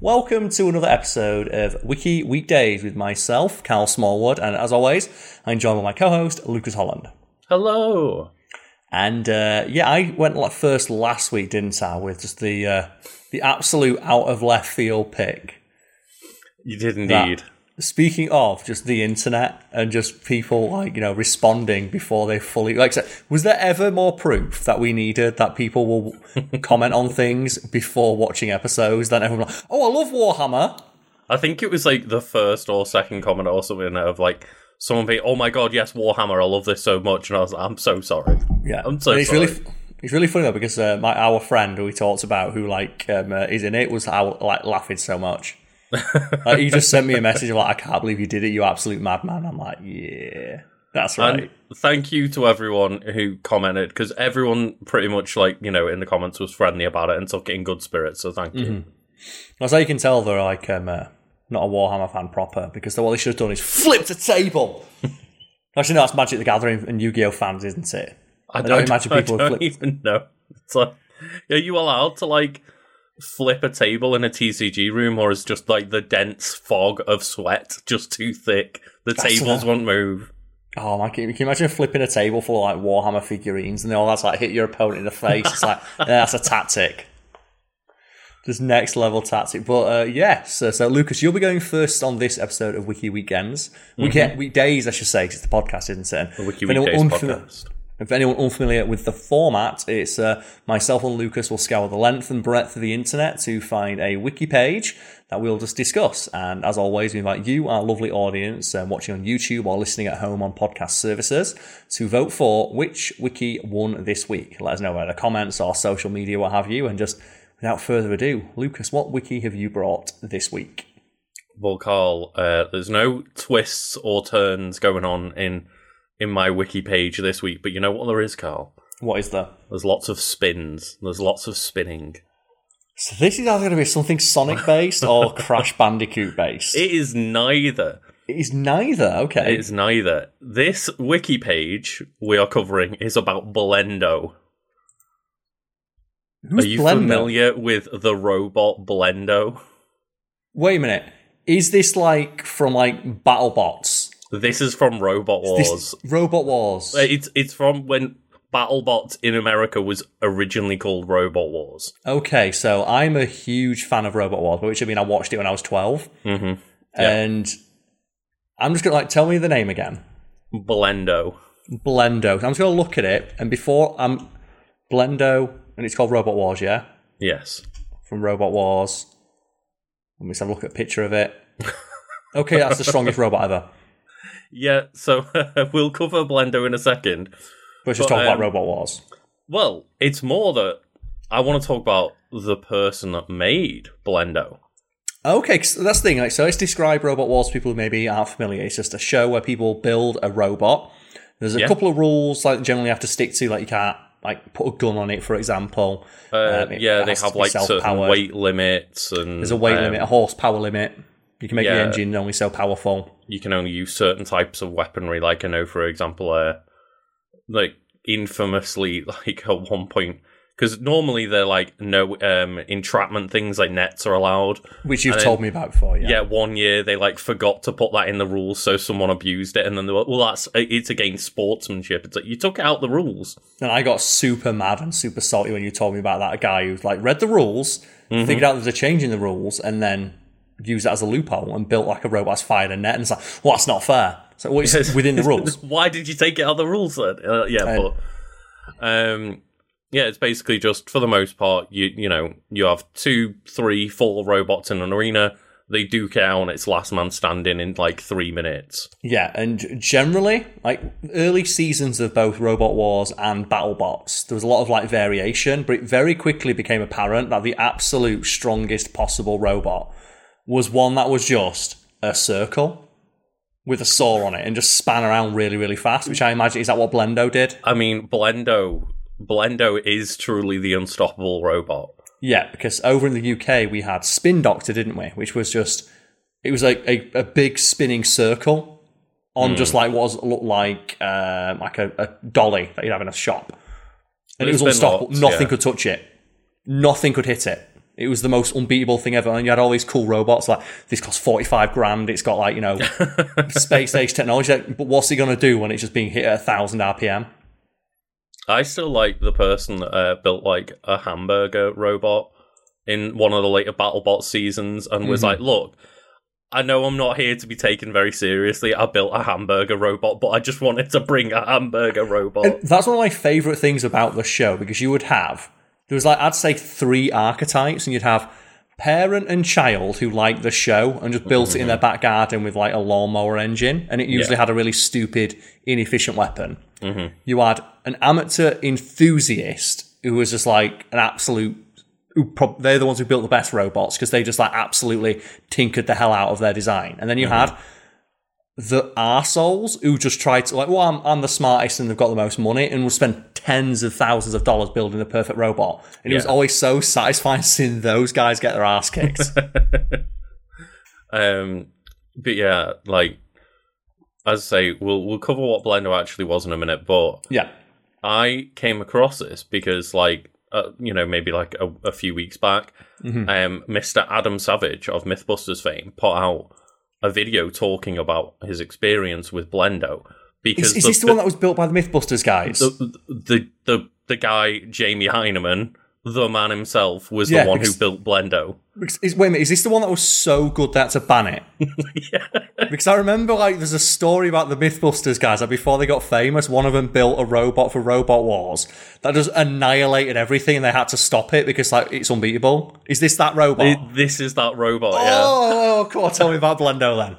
Welcome to another episode of Wiki Weekdays with myself, Karl Smallwood, and as always, I'm joined by my co-host Lucas Holland. Hello. And uh, yeah, I went like first last week, didn't I? With just the uh, the absolute out of left field pick. You did indeed. Speaking of just the internet and just people like you know responding before they fully like, was there ever more proof that we needed that people will comment on things before watching episodes than everyone? Like, oh, I love Warhammer. I think it was like the first or second comment or something of like someone being, "Oh my god, yes, Warhammer! I love this so much," and I was like, "I'm so sorry." Yeah, I'm so it's sorry. really it's really funny though because uh, my our friend who we talked about who like um, uh, is in it was I, like laughing so much. Like, he just sent me a message like, I can't believe you did it, you absolute madman. I'm like, yeah, that's right. And thank you to everyone who commented because everyone pretty much like you know in the comments was friendly about it and took it in good spirits. So thank you. That's how you can tell they're like um, uh, not a Warhammer fan proper because what they should have done is flipped a table. Actually, no, that's Magic the Gathering and Yu Gi Oh fans, isn't it? I don't imagine people have don't even know. It's like, are you allowed to like flip a table in a TCG room, or is just like the dense fog of sweat just too thick? The That's tables won't move. Oh my! Can you can you imagine flipping a table full of like Warhammer figurines and all that's like hit your opponent in the face? It's like yeah, that's a tactic, just next level tactic. But uh, yes, so, so Lucas, you'll be going first on this episode of Wiki Weekends, Week weekdays, I should say, 'cause it's the podcast, isn't it? The Wiki Weekdays unfamiliar- podcast. If anyone unfamiliar with the format, it's uh, myself and Lucas will scour the length and breadth of the internet to find a wiki page that we'll just discuss. And as always, we invite you, our lovely audience, um, watching on YouTube or listening at home on podcast services, to vote for which wiki won this week. Let us know by the comments or social media, what have you. And just without further ado, Lucas, what wiki have you brought this week? Well, Karl, uh, there's no twists or turns going on in in my wiki page this week, but you know what there is, Karl? What is the? There's lots of spins. There's lots of spinning. So this is either going to be something Sonic based or Crash Bandicoot based. It is neither. it is neither. Okay. It is neither. This wiki page we are covering is about Blendo. Who's are you Blender? familiar with the robot Blendo? Wait a minute. Is this like from like BattleBots? This is from Robot This- Wars. Robot Wars. It's it's from when BattleBots in America was originally called Robot Wars. Okay, so I'm a huge fan of Robot Wars, which I mean I watched it when I was 12. Mm-hmm. And I'm just gonna like tell me the name again. Blendo. Blendo. I'm just gonna look at it, and before I'm Blendo, and it's called Robot Wars, yeah? Yes. From Robot Wars. Let me just have a look at a picture of it. Okay, that's the strongest robot ever. Yeah, so we'll cover Blendo in a second. Let's just talk about um, Robot Wars. Well, it's more that I want to talk about the person that made Blendo. Okay, so that's the thing. Like, so let's describe Robot Wars people who maybe aren't familiar. It's just a show where people build a robot. There's a Yeah. couple of rules like generally have to stick to, like you can't like put a gun on it, for example. Uh, Um, yeah, they have like certain weight limits, and There's a weight um, limit, a horsepower limit. You can make the engine only so powerful. You can only use certain types of weaponry. Like I know, for example, uh, like infamously, like at one point, because normally they're like no um, entrapment things like nets are allowed. Which you've And then- told me about before, yeah. Yeah, one year they like forgot to put that in the rules, so someone abused it, and then they were, well, that's it's against sportsmanship. It's like you took out the rules. And I got super mad and super salty when you told me about that guy who's like read the rules, Mm-hmm. figured out there's a change in the rules, and then used that as a loophole and built like a robot that's fired a net. And it's like, well, that's not fair. So well, it's within the rules. Why did you take it out of the rules then? Uh, yeah, Uh, but um, yeah, it's basically just for the most part, you you know, you have two, three, four robots in an arena. They duke it out, and it's last man standing in like three minutes. Yeah, and generally, like early seasons of both Robot Wars and BattleBots, there was a lot of like variation, but it very quickly became apparent that the absolute strongest possible robot was one that was just a circle with a saw on it and just span around really, really fast, which I imagine is that what Blendo did? I mean, Blendo, Blendo is truly the unstoppable robot. Yeah, because over in the UK we had Spin Doctor, didn't we? Which was just it was like a, a big spinning circle on just like what was looked like uh, like a, a dolly that you'd have in a shop, and it was unstoppable. Nothing yeah. could touch it. Nothing could hit it. It was the most unbeatable thing ever. And you had all these cool robots like this costs 45 grand. It's got like, you know, space age technology. But what's it going to do when it's just being hit at 1,000 RPM? I still like the person that uh, built like a hamburger robot in one of the later BattleBot seasons and was Mhm. like, look, I know I'm not here to be taken very seriously. I built a hamburger robot, but I just wanted to bring a hamburger robot. And that's one of my favorite things about the show because you would have there was like I'd say three archetypes, and you'd have parent and child who liked the show and just built it in their back garden with like a lawnmower engine, and it usually Yeah. had a really stupid, inefficient weapon. Mhm. You had an amateur enthusiast who was just like an absolute. Prob- they're the ones who built the best robots because they just like absolutely tinkered the hell out of their design, and then you had the arseholes who just tried to like, well, I'm, I'm the smartest and they've got the most money and will spend tens of thousands of dollars building the perfect robot. And it was always so satisfying seeing those guys get their ass kicked. Um, but yeah, like as I say, we'll we'll cover what Blendo actually was in a minute. But yeah. I came across this because, like, uh, you know, maybe like a, a few weeks back, Mhm. um, Mr. Adam Savage of MythBusters fame put out a video talking about his experience with Blendo. Because Is, is this the one that was built by the Mythbusters guys? the, the the the guy Jamie Hyneman, the man himself, was Yeah, the one because- who built Blendo. Is- is- wait a minute, is this the one that was so good that to ban it? yeah. Because I remember like there's a story about the Mythbusters guys that before they got famous, one of them built a robot for Robot Wars that just annihilated everything and they had to stop it because like it's unbeatable. Is this that robot? It- this is that robot. Yeah. Oh, oh, oh come on, tell me about Blendo then.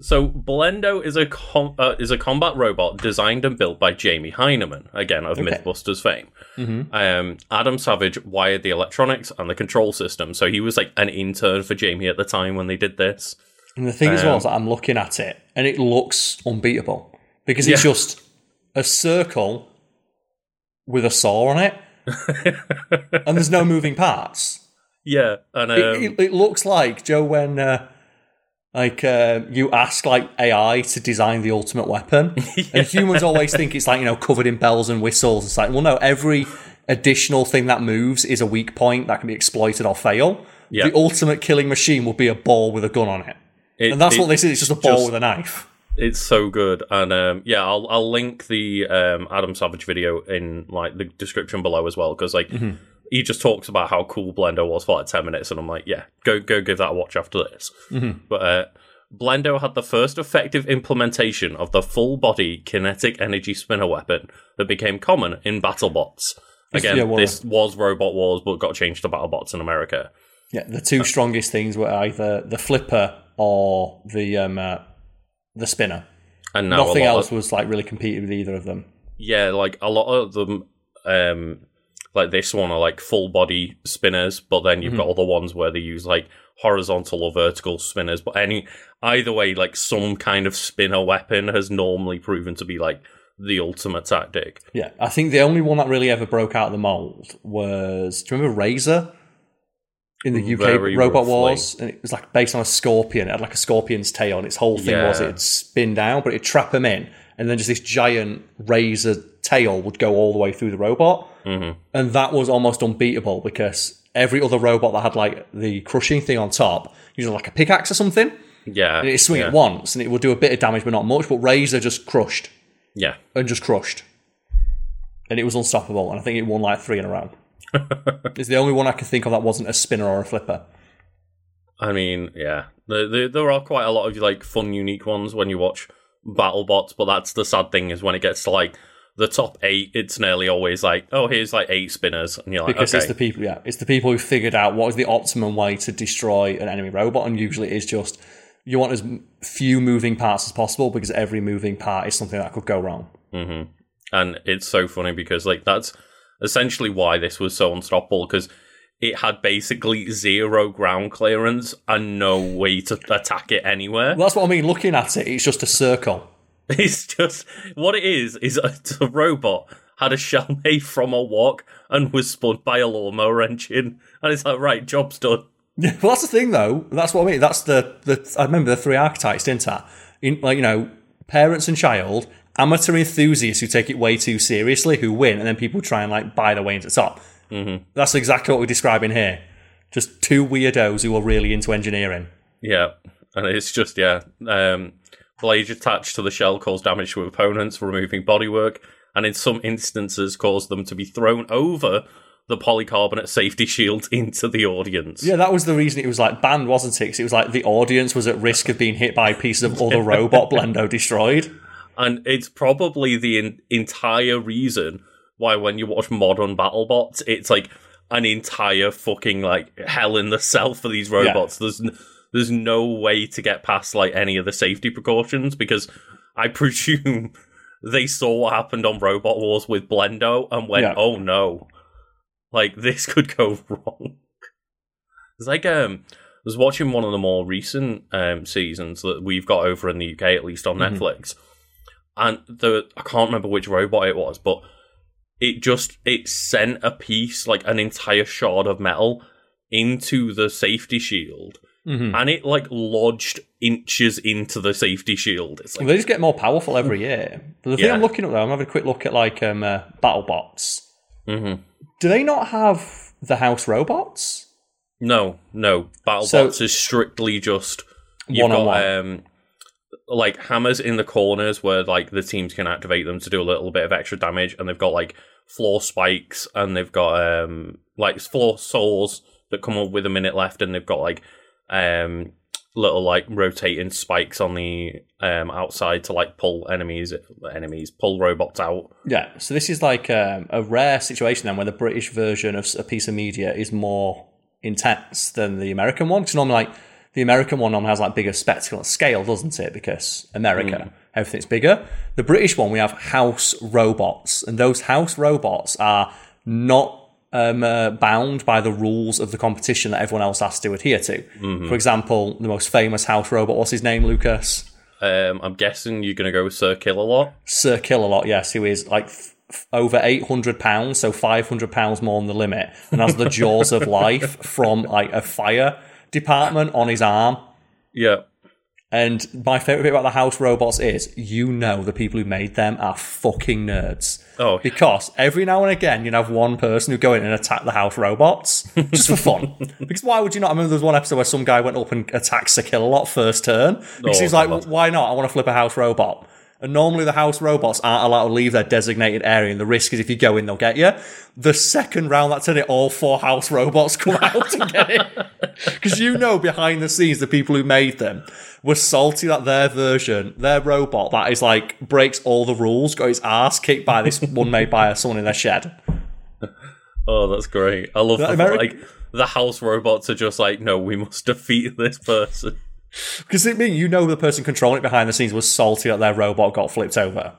So Blendo is a com- uh, is a combat robot designed and built by Jamie Hyneman, again of Okay. MythBusters fame. Mhm. Um, Adam Savage wired the electronics and the control system, so he was like an intern for Jamie at the time when they did this. And the thing as well Um, is that I'm looking at it and it looks unbeatable because it's Yeah. just a circle with a saw on it and there's no moving parts. Yeah, and um, it, it, it looks like Joe when uh, like uh, you ask like AI to design the ultimate weapon, and humans always think it's like you know covered in bells and whistles. It's like well, no, every additional thing that moves is a weak point that can be exploited or fail. Yeah. The ultimate killing machine will be a ball with a gun on it, it- and that's it- what this is. It's just a ball just- with a knife. It's so good, and um, yeah, I'll I'll link the um, Adam Savage video in like the description below as well because like Mm-hmm. He just talks about how cool Blendo was for like ten minutes, and I'm like, yeah, go go give that a watch after this. Mm-hmm. But uh, Blendo had the first effective implementation of the full body kinetic energy spinner weapon that became common in BattleBots. Again, yeah, well- this was Robot Wars, but got changed to BattleBots in America. Yeah, the two strongest things were either the flipper or the um, uh, the spinner. And now Nothing else of, was like really competing with either of them. yeah, like a lot of them, um, like this one are like full body spinners, but then you've got mm-hmm. other ones where they use like horizontal or vertical spinners. But any either way, like some kind of spinner weapon has normally proven to be like the ultimate tactic. Yeah, I think the only one that really ever broke out of the mold was. Do you remember Razor in the UK Very Robot roughly. Wars? And it was like based on a scorpion. It had like a scorpion's tail, and its whole thing was it'd spin down, but it'd trap him in, and then just this giant razor tail would go all the way through the robot, hmm and that was almost unbeatable because every other robot that had like the crushing thing on top, usually like a pickaxe or something, Yeah, and it'd swing yeah. it once, and it would do a bit of damage, but not much. But Razor just crushed Yeah, and just crushed. And it was unstoppable. And I think it won like three in a row. it's the only one I can think of that wasn't a spinner or a flipper. I mean, yeah, there, there, there are quite a lot of like fun, unique ones when you watch BattleBots, but that's the sad thing is when it gets to like the top eight, it's nearly always like, oh, here's like eight spinners, and you're like, Because okay, it's the people, yeah, it's the people who figured out what is the optimum way to destroy an enemy robot, and usually it's just you want as few moving parts as possible because every moving part is something that could go wrong. hmm And it's so funny because like that's essentially why this was so unstoppable because it had basically zero ground clearance and no way to attack it anywhere. Well, that's what I mean. Looking at it, it's just a circle. It's just what it is is a, a robot had a shell made from a wok and was spun by a lawnmower engine, and it's like right, job's done. Yeah, well, that's the thing, though. That's what I mean. That's the the. I remember the three archetypes, didn't I? In like you know, parents and child, amateur enthusiasts who take it way too seriously, who win, and then people try and like buy their way into the top. Mhm. That's exactly what we're describing here. Just two weirdos who are really into engineering. Yeah, and it's just yeah, um, blade attached to the shell cause damage to opponents, removing bodywork, and in some instances cause them to be thrown over the polycarbonate safety shield into the audience. Yeah, that was the reason it was like banned, wasn't it? it was like the audience was at risk of being hit by pieces of other robot Blendo destroyed. And it's probably the in- entire reason why when you watch modern BattleBots, it's like an entire fucking like hell in the cell for these robots. There's n- there's no way to get past like any of the safety precautions because I presume they saw what happened on Robot Wars with Blendo and went, Yeah. "Oh no, like this could go wrong." It's like um, I was watching one of the more recent um seasons that we've got over in the UK, at least on Mhm. Netflix, and the I can't remember which robot it was, but it just it sent a piece like an entire shard of metal into the safety shield hmm and it like lodged inches into the safety shield it's like They just get more powerful every year. But the thing Yeah. I'm looking at though, I'm having a quick look at like um, uh, BattleBots. mhm. Do they not have the house robots? no no BattleBots So- is strictly just you've got One-on-one. um like hammers in the corners where like the teams can activate them to do a little bit of extra damage and they've got like floor spikes and they've got um like floor saws that come up with a minute left and they've got like um little like rotating spikes on the um outside to like pull enemies enemies pull robots out Yeah. So this is like um, a rare situation then where the British version of a piece of media is more intense than the American one. Because normally, like the American one normally has like bigger spectacle and scale, doesn't it? Because America, everything's bigger. The British one, we have house robots, and those house robots are not um, uh, bound by the rules of the competition that everyone else has to adhere to. For example, the most famous house robot, what's his name, Lucas? um i'm guessing you're gonna go with Sir Killalot Sir Killalot, yes, who is like f- f- over 800 pounds, so 500 pounds more than the limit, and has the jaws of life from like a fire department on his arm. yeah And my favorite bit about the house robots is you know the people who made them are fucking nerds. oh Because every now and again you'd have one person who go in and attack the house robots just for fun. because why would you not? I remember there was one episode where some guy went up and attacked Sir lot first turn. Oh, because Oh, he's like, why not? I want to flip a house robot. And normally the house robots aren't allowed to leave their designated area, and the risk is if you go in, they'll get you. The second round that's in it, all four house robots come out and get it. Because you know behind the scenes, the people who made them were salty that their version, their robot that is like breaks all the rules, got his ass kicked by this one made by someone in their shed. Oh, that's great. I love That the, like the house robots are just like, no, we must defeat this person. Because it mean you know the person controlling it behind the scenes was salty that their robot got flipped over.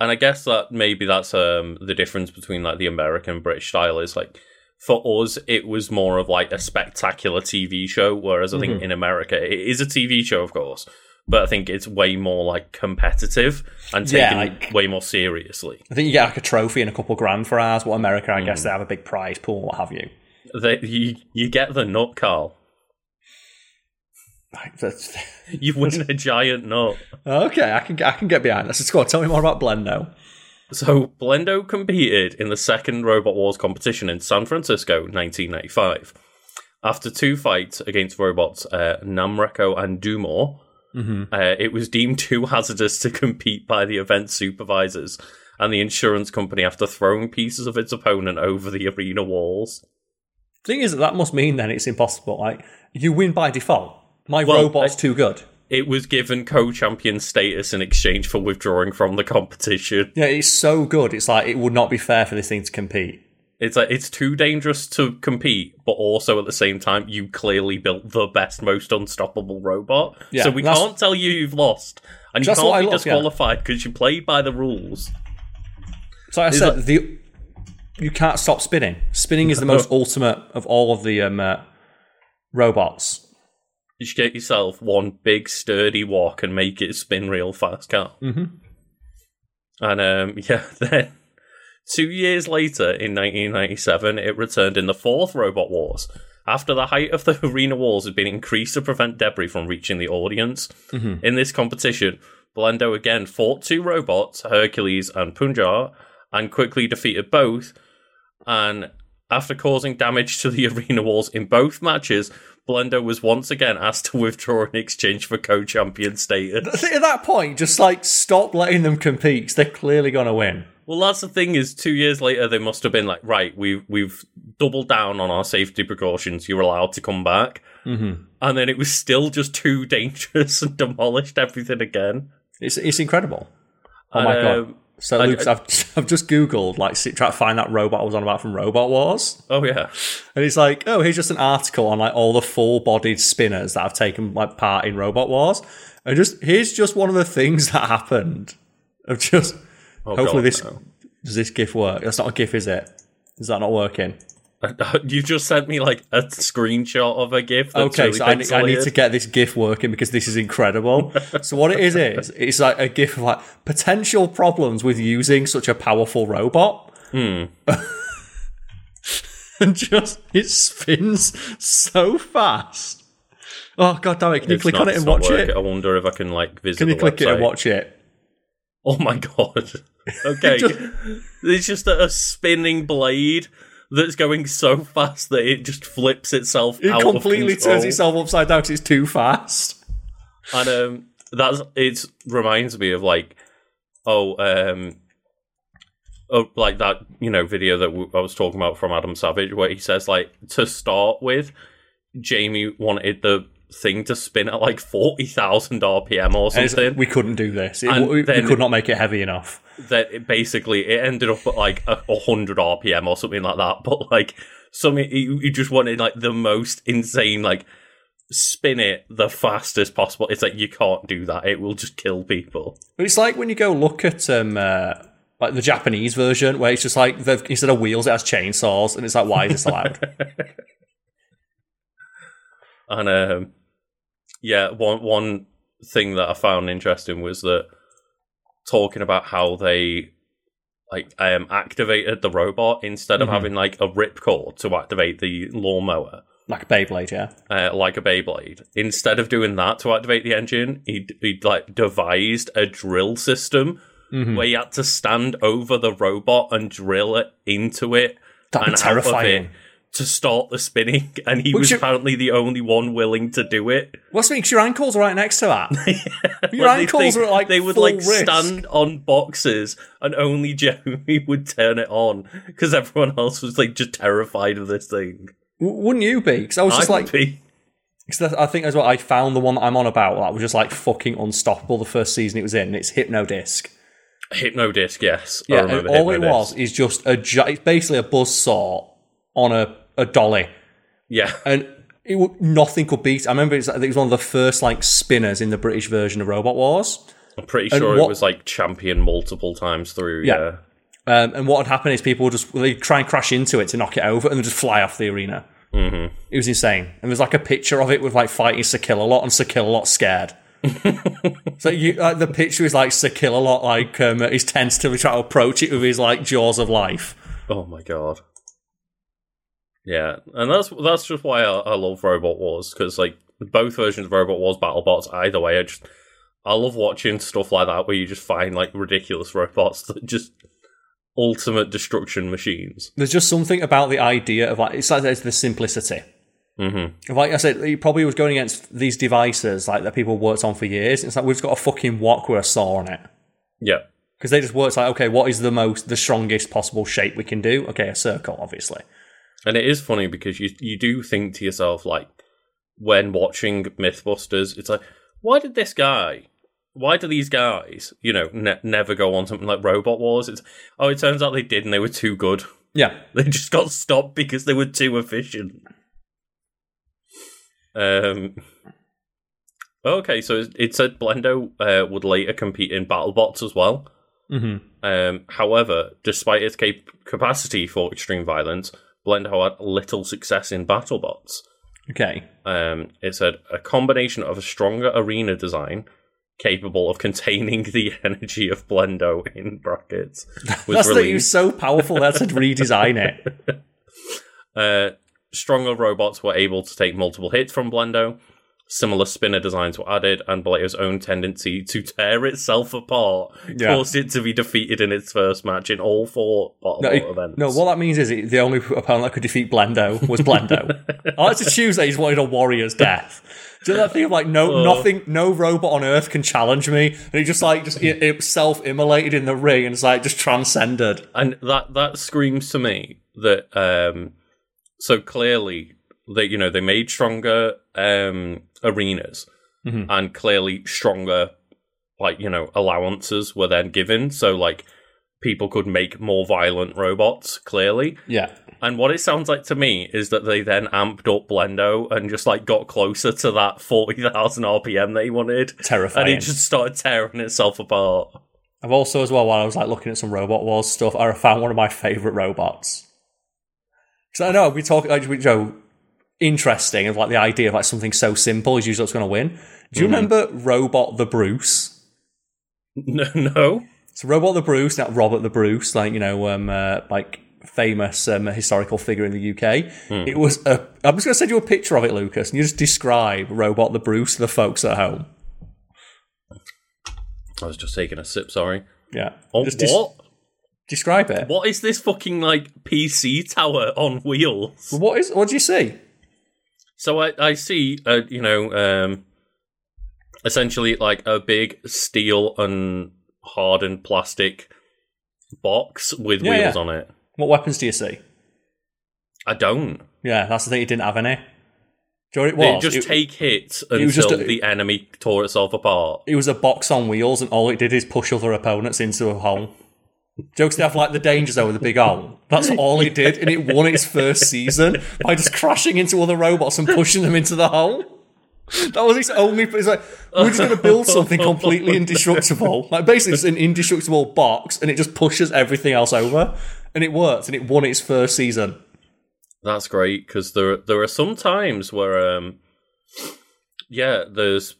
And I guess that maybe that's um the difference between like the American British style is like for us it was more of like a spectacular TV show, whereas I think Mm-hmm. in America it is a TV show, of course, but I think it's way more like competitive and Yeah, taken like- way more seriously. I think you get like a trophy and a couple grand for ours. What America, I guess they have a big prize pool, what have you. They, you you get the nut, Karl. That's- You win a giant nut. okay, I can I can get behind this. Go on, tell me more about Blendo. So, Blendo competed in the second Robot Wars competition in San Francisco, 1995. After two fights against robots, uh, Namreko and Dumor, uh, it was deemed too hazardous to compete by the event supervisors and the insurance company after throwing pieces of its opponent over the arena walls. The Thing is, that must mean then it's impossible. Like you win by default. My Well, robot's I- too good. It was given co-champion status in exchange for withdrawing from the competition. Yeah, it's so good. It's like it would not be fair for this thing to compete. It's like it's too dangerous to compete, but also at the same time, you clearly built the best, most unstoppable robot. Yeah, so we can't tell you you've lost, and you That's what I can't be disqualified because you played by the rules. So like I said, that- the you can't stop spinning. Spinning is the most ultimate of all of the um, uh, robots. You should get yourself one big sturdy walk and make it spin real fast, Karl. Mhm. And um, yeah, then two years later, in 1997, it returned in the fourth Robot Wars. After the height of the arena walls had been increased to prevent debris from reaching the audience, in this competition, Blendo again fought two robots, Hercules and Punjar, and quickly defeated both. And After causing damage to the arena walls in both matches, Blendo was once again asked to withdraw in exchange for co-champion status. At that point, just like stop letting them compete. 'cause they're clearly going to win. Well, that's the thing is, two years later, they must have been like, right, we've we've doubled down on our safety precautions. You're allowed to come back, Mm-hmm. and then it was still just too dangerous and demolished everything again. It's it's incredible. Oh And, my god! um, So, I- Luke, I've I've just googled like see- try to find that robot I was on about from Robot Wars, oh yeah, and he's like, oh, here's just an article on like all the full-bodied spinners that have taken like part in Robot Wars, and just here's just one of the things that happened. Of just Oh, hopefully God, this no. does this GIF work? That's not a GIF, is it? Is that not working? you just sent me like a screenshot of a GIF. That's Okay, really so I, ne- I need to get this GIF working because this is incredible. so what it is is it's like a GIF of like potential problems with using such a powerful robot. Hmm. and just it spins so fast. Oh god damn it! Can you It's click not- on it and watch it? I wonder if I can like visit. Can you click it and watch it? Oh my god. Okay. Just- it's just a, a spinning blade that's going so fast that it just flips itself It out completely turns itself upside down because it's too fast. And um that's it reminds me of like oh um oh like that you know video that w- I was talking about from Adam Savage where he says like to start with Jamie wanted the thing to spin at like 40,000 RPM or something. we couldn't do this. It, we, we could not make it heavy enough. that it basically it ended up at like a, a hundred RPM or something like that. But like something you, you just wanted like the most insane like spin it the fastest possible. It's like you can't do that; it will just kill people. But it's like when you go look at um uh, like the Japanese version where it's just like instead of wheels it has chainsaws and it's like why is this allowed? And um, yeah, one one thing that I found interesting was that talking about how they like um activated the robot instead of Mhm. having like a ripcord to activate the lawnmower. like a Beyblade, yeah. uh, like a Beyblade. Instead of doing that to activate the engine, he he like devised a drill system Mhm. where he had to stand over the robot and drill it into it That'd be and out of terrifying. it to start the spinning. And he Which was you- apparently the only one willing to do it. What's makes your ankles are right next to that? Your Like, they- ankles they, are like they would full like stand on boxes and only Jeremy would turn it on because everyone else was like just terrified of this thing. W- Wouldn't you be? Because I was just I like, would be. cause I think as well. I found the one that I'm on about that was just like fucking unstoppable. The first season it was in, it's Hypnodisc. Hypnodisc, yes. I Yeah, and remember all it Hypnodisc. was is just a gi- it's basically a buzz saw on a, a dolly. Yeah. and it, nothing could beat. I remember it's, I think it was one of the first like spinners in the British version of Robot Wars. I'm pretty And sure what- it was like champion multiple times through. Yeah. Yeah. Um, and what would happen is people would just they try and crash into it to knock it over, and then just fly off the arena. Mm-hmm. It was insane. And there's like a picture of it with like fighting Sir Kill-a-Lot, and Sir Kill-a-Lot scared. so you like the picture is like Sir Kill-a-Lot like um, he's tentatively trying to approach it with his like jaws of life. Oh my god. Yeah, and that's that's just why I, I love Robot Wars because like both versions of Robot Wars BattleBots. Either way, I just I love watching stuff like that where you just find like ridiculous robots that just ultimate destruction machines. There's just something about the idea of like it's like it's the simplicity. Mm-hmm. Like I said, he probably was going against these devices like that people worked on for years. It's like we've got a fucking wok with a saw on it Yeah, because they just worked like okay, what is the most the strongest possible shape we can do? Okay, a circle, obviously. And it is funny because you you do think to yourself like when watching MythBusters, it's like why did this guy? Why do these guys, you know, ne- never go on something like Robot Wars? It's oh, it turns out they did, and they were too good. Yeah, They just got stopped because they were too efficient. Um. Okay, so it- said Blendo uh, would later compete in BattleBots as well. hmm Um, however, despite its cap- capacity for extreme violence, Blendo had little success in BattleBots. okay. Um, it said a combination of a stronger arena design capable of containing the energy of Blendo in brackets was That's that was so powerful had to redesign it. Uh, stronger robots were able to take multiple hits from Blendo. Similar spinner designs were added, and Blendo's own tendency to tear itself apart Yeah. caused it to be defeated in its first match in all four bottom No, it- events. no, what that means is it, the only opponent that could defeat Blendo was Blendo. I like to choose that he's wanted a warrior's death. Do that thing of like no Oh. nothing, no robot on Earth can challenge me, and he just like just self immolated in the ring and it's like just transcended. and that that screams to me that um so clearly that you know they made stronger um arenas Mhm. and clearly stronger like you know allowances were then given so like people could make more violent robots clearly Yeah, and what it sounds like to me is that they then amped up blendo and just like got closer to that 40,000 rpm they wanted terrifying. and it just started tearing itself apart I've also as well while I was like looking at some Robot Wars stuff, I found one of my favorite robots. Because I know we talk like we Joe interesting of like the idea of like something so simple is usually what's going to win. Do you remember Robot the Bruce? no no So Robot the Bruce, not Robert the Bruce, like you know, um, uh, like famous um, historical figure in the UK. It was a. I'm just going to send you a picture of it, Lucas, and you just describe Robot the Bruce to the folks at home. i was just taking a sip sorry Yeah. oh Just des- what describe it. What is this fucking like PC tower on wheels? What is? What do you see? So I, I see, uh, you know, um, essentially like a big steel and hardened plastic box with Yeah, wheels yeah. on it. What weapons do you see? I don't. Yeah, that's the thing. It didn't have any. Do you know what it was? just it, take hits was until just a- the enemy tore itself apart. it was a box on wheels, and all it did is push other opponents into a hole. Jokes to have like the danger zone with the big hole. That's all it did, and it won its first season by just crashing into other robots and pushing them into the hole. That was its only. It's like we're just going to build something completely indestructible. Like basically, it's an indestructible box, and it just pushes everything else over, and it worked, and it won its first season. That's great because there there are some times where um yeah, there's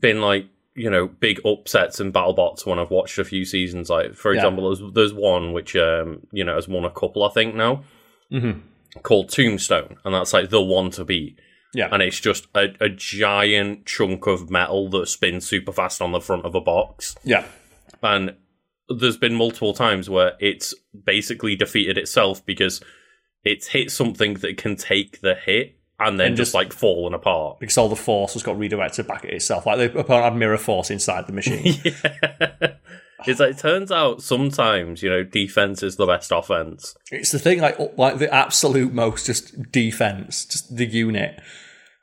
been like you know big upsets in BattleBots when I've watched a few seasons. Like for Yeah. example, there's there's one which um you know has won a couple I think now Mhm. called Tombstone, and that's like the one to beat. Yeah, And it's just a, a giant chunk of metal that spins super fast on the front of a box. yeah, And there's been multiple times where it's basically defeated itself because it's hit something that can take the hit and then And just, just- like fallen apart. because all the force has got redirected back at itself. Like the opponent had mirror force inside the machine. yeah. It's like, it turns out sometimes, you know, defense is the best offense. It's the thing, like like the absolute most just defense, just the unit.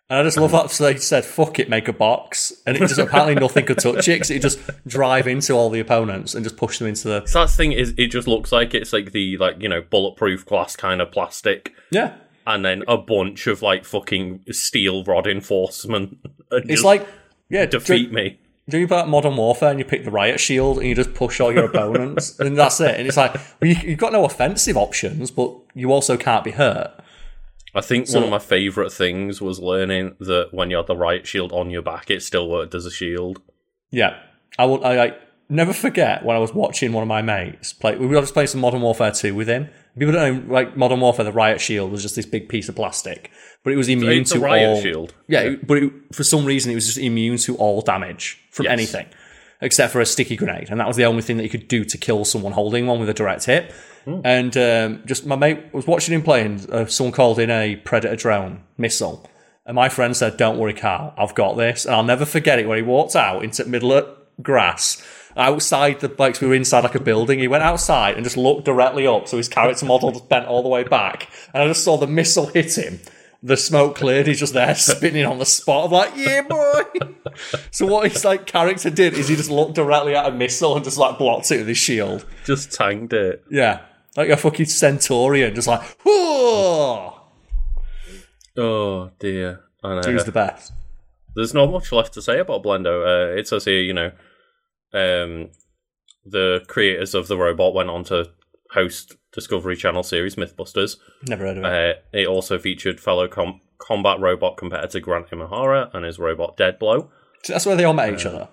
And I just love that so they said, "Fuck it, make a box," and it just apparently nothing could touch it because it just drive into all the opponents and just push them into the So that's the thing is, it just looks like it's like the like you know bulletproof glass kind of plastic, yeah. And then a bunch of like fucking steel rod enforcement. It's like yeah, defeat do, me. do you play Modern Warfare and you pick the riot shield and you just push all your opponents and that's it. And it's like well, you, you've got no offensive options, but you also can't be hurt. I think one of my favorite things was learning that when you had the riot shield on your back, it still worked as a shield. Yeah, I will. I, I never forget when I was watching one of my mates play. We were just playing some Modern Warfare two with him. People don't know, like Modern Warfare. The riot shield was just this big piece of plastic, but it was immune It's to riot all. shield. Yeah, it- but it, for some reason, it was just immune to all damage from Yes. anything except for a sticky grenade, and that was the only thing that you could do to kill someone holding one with a direct hit. Hmm. And um, just my mate was watching him playing. Uh, someone called in a predator drone missile, and my friend said, "Don't worry, Karl, I've got this." And I'll never forget it when he walked out into the middle of grass. Outside the like we were inside like a building. He went outside and just looked directly up, so his character model just bent all the way back, and I just saw the missile hit him. The smoke cleared. He's just there spinning on the spot. I'm like, yeah, boy. so what his like character did is he just looked directly at a missile and just like blocked it with his shield. Just tanked it. Yeah, like a fucking centurion, just like, whoa. Oh dear. I know. Was the best. There's not much left to say about Blendo. Uh, it says here, you know, um, the creators of the robot went on to host Discovery Channel series Mythbusters. Never heard of it. Uh, it also featured fellow com- combat robot competitor Grant Imahara and his robot Deadblow. So that's where they all met each other.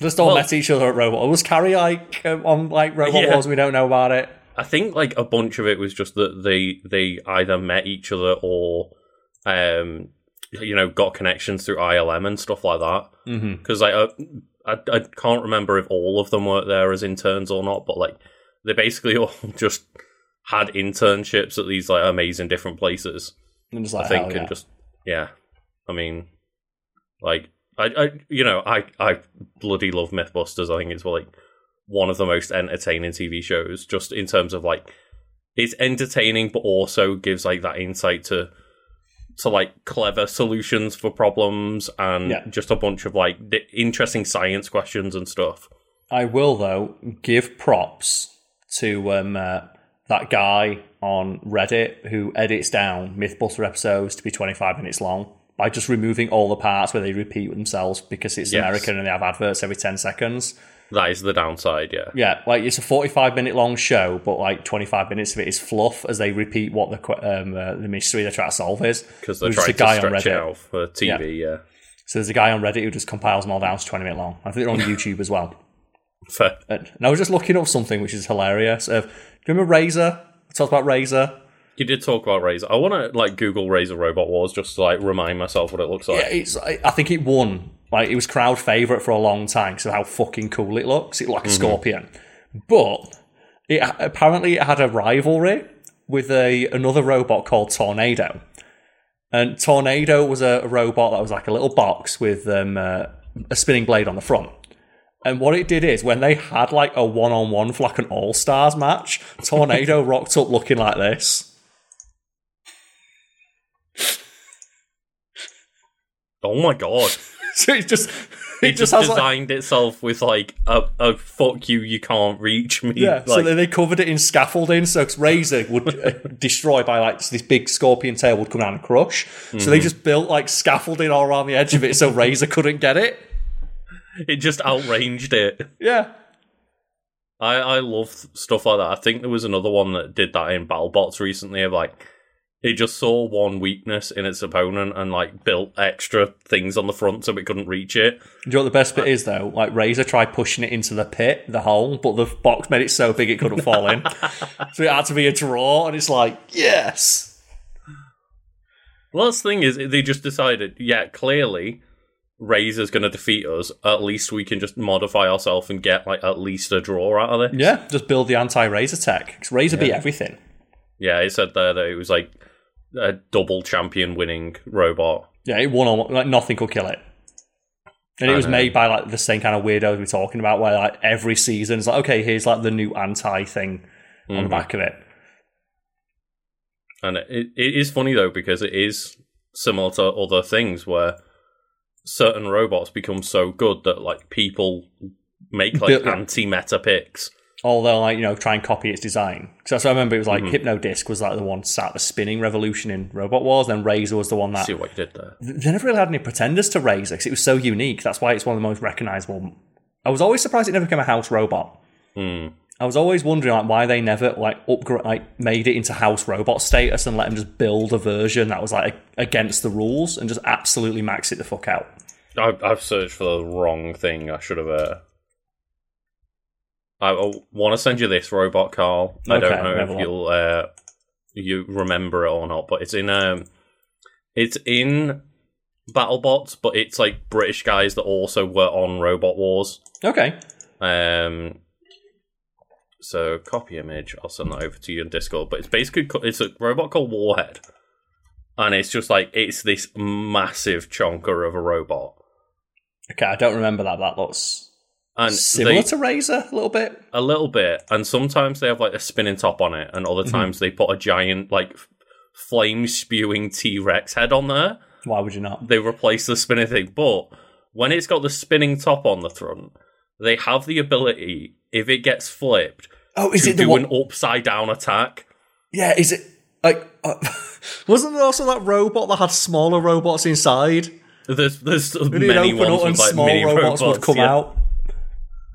Just all well- met each other at Robot. Was Carrie like um, on like Robot Yeah. Wars? We don't know about it. I think like a bunch of it was just that they they either met each other or um you know got connections through ILM and stuff like that. Mm-hmm. Because like uh, I I can't remember if all of them worked there as interns or not, but like they basically all just had internships at these like amazing different places. And just like, I think yeah. and just yeah. I mean, like I, I you know I I bloody love MythBusters. I think it's like one of the most entertaining TV shows, just in terms of like it's entertaining, but also gives like that insight to to like clever solutions for problems and Yeah. just a bunch of like interesting science questions and stuff. I will though give props to um, uh, that guy on Reddit who edits down MythBuster episodes to be 25 minutes long by just removing all the parts where they repeat themselves because it's Yes. American and they have adverts every 10 seconds. That is the downside, yeah. Yeah, like it's a 45 minute long show, but like 25 minutes of it is fluff as they repeat what the um, uh, the mystery they're trying to solve is. Because they're There's trying a to guy on stretch it Reddit. out for TV, yeah. So there's a guy on Reddit who just compiles them all down to 20 minute long. I think they're on YouTube as well. Fair. And I was just looking up something which is hilarious. Uh, do you remember Razor? I talked about Razor. You did talk about Razor. I want to like Google Razor Robot Wars just to like remind myself what it looks like. Yeah, it's. I think it won. Like it was crowd favorite for a long time because of how fucking cool it looks. It looked like a scorpion, but it apparently it had a rivalry with a another robot called Tornado. And Tornado was a, a robot that was like a little box with um, uh, a spinning blade on the front. And what it did is when they had like a one on one for like an all stars match, Tornado rocked up looking like this. Oh my god! So it just It it just just has like designed itself with like a, a fuck you, you can't reach me. Yeah, so like, then they covered it in scaffolding, so Razor would uh, destroy by like this big scorpion tail would come down and crush. So Mm-hmm. they just built like scaffolding all around the edge of it, so Razor couldn't get it. it just outranged it. Yeah, I I love stuff like that. I think there was another one that did that in BattleBots recently. Of like, it just saw one weakness in its opponent and like built extra things on the front so it couldn't reach it. Do you know what the best bit is though? Like Razor tried pushing it into the pit, the hole, but the box made it so big it couldn't fall in. So it had to be a draw, and it's like yes, the thing is, they just decided, yeah, clearly, Razor's going to defeat us. At least we can just modify ourselves and get like at least a draw out of it. yeah. Just build the anti-Razor tech. 'Cause Razor beat everything. Yeah, it said there that it was like a double champion winning robot. Yeah, it won on like nothing could kill it. And it I was know. made by like the same kind of weirdos we're talking about, where like every season is like, okay, here's like the new anti thing on the Mhm. back of it. And it, it is funny though because it is similar to other things where certain robots become so good that like people make like anti-meta picks. Although like you know try and copy its design. Because I remember it was like Mhm. Hypnodisc was like the one sat the spinning revolution in Robot Wars. Then Razor was the one that See what you did there. they never really had any pretenders to Razor because it was so unique. That's why it's one of the most recognizable. I was always surprised it never became a house robot. Hmm. I was always wondering like why they never like upgrade like made it into house robot status and let them just build a version that was like against the rules and just absolutely max it the fuck out. I've, I've searched for the wrong thing. I should have. Uh... I, want to send you this robot, Karl. I Okay, don't know if you'll uh, you remember it or not, but it's in um, it's in BattleBots, but it's like British guys that also were on Robot Wars. Okay, Um, so copy image. I'll send that over to you in Discord. But it's basically it's a robot called Warhead, and it's just like it's this massive chonker of a robot. okay, I don't remember that. That looks And similar they, to Razor a little bit. a little bit, and sometimes they have like a spinning top on it, and other Mm-hmm. times they put a giant like flame spewing T Rex head on there. Why would you not? They replace the spinning thing, but when it's got the spinning top on the front, they have the ability if it gets flipped Oh, is to it the do one? an upside down attack. Yeah, is it like? Uh, wasn't there also that robot that had smaller robots inside? There's there's many open ones up and with like small mini robots, would come yeah. out?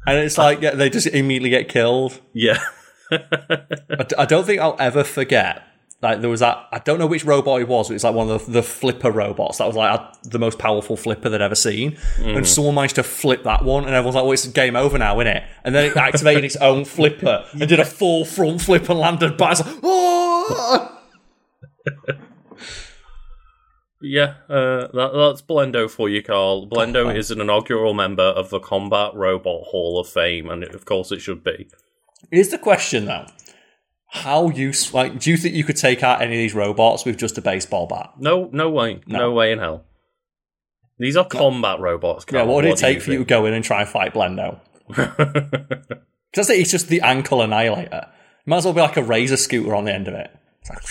And it's like, yeah, they just immediately get killed. Yeah, I don't think I'll ever forget. Like there was that. I don't know which robot it was. But it's like one of the, the flipper robots. That was like the most powerful flipper they'd ever seen. Mm. And someone managed to flip that one, and everyone's like, "Well, it's game over now, isn't it?" And then it activated its own flipper and did a full front flip and landed back. It's like, oh! Yeah, uh, that, that's Blendo for you, Karl. Blendo Oh. is an inaugural member of the Combat Robot Hall of Fame, and of course it should be. Here's the question though: How use like do you think you could take out any of these robots with just a baseball bat? No, no way, no, No. way in hell. These are combat robots. Yeah, what would it do take for you to go in and try and fight Blendo? think? Because it's just the ankle annihilator. Might as well be like a razor scooter on the end of it. It's like,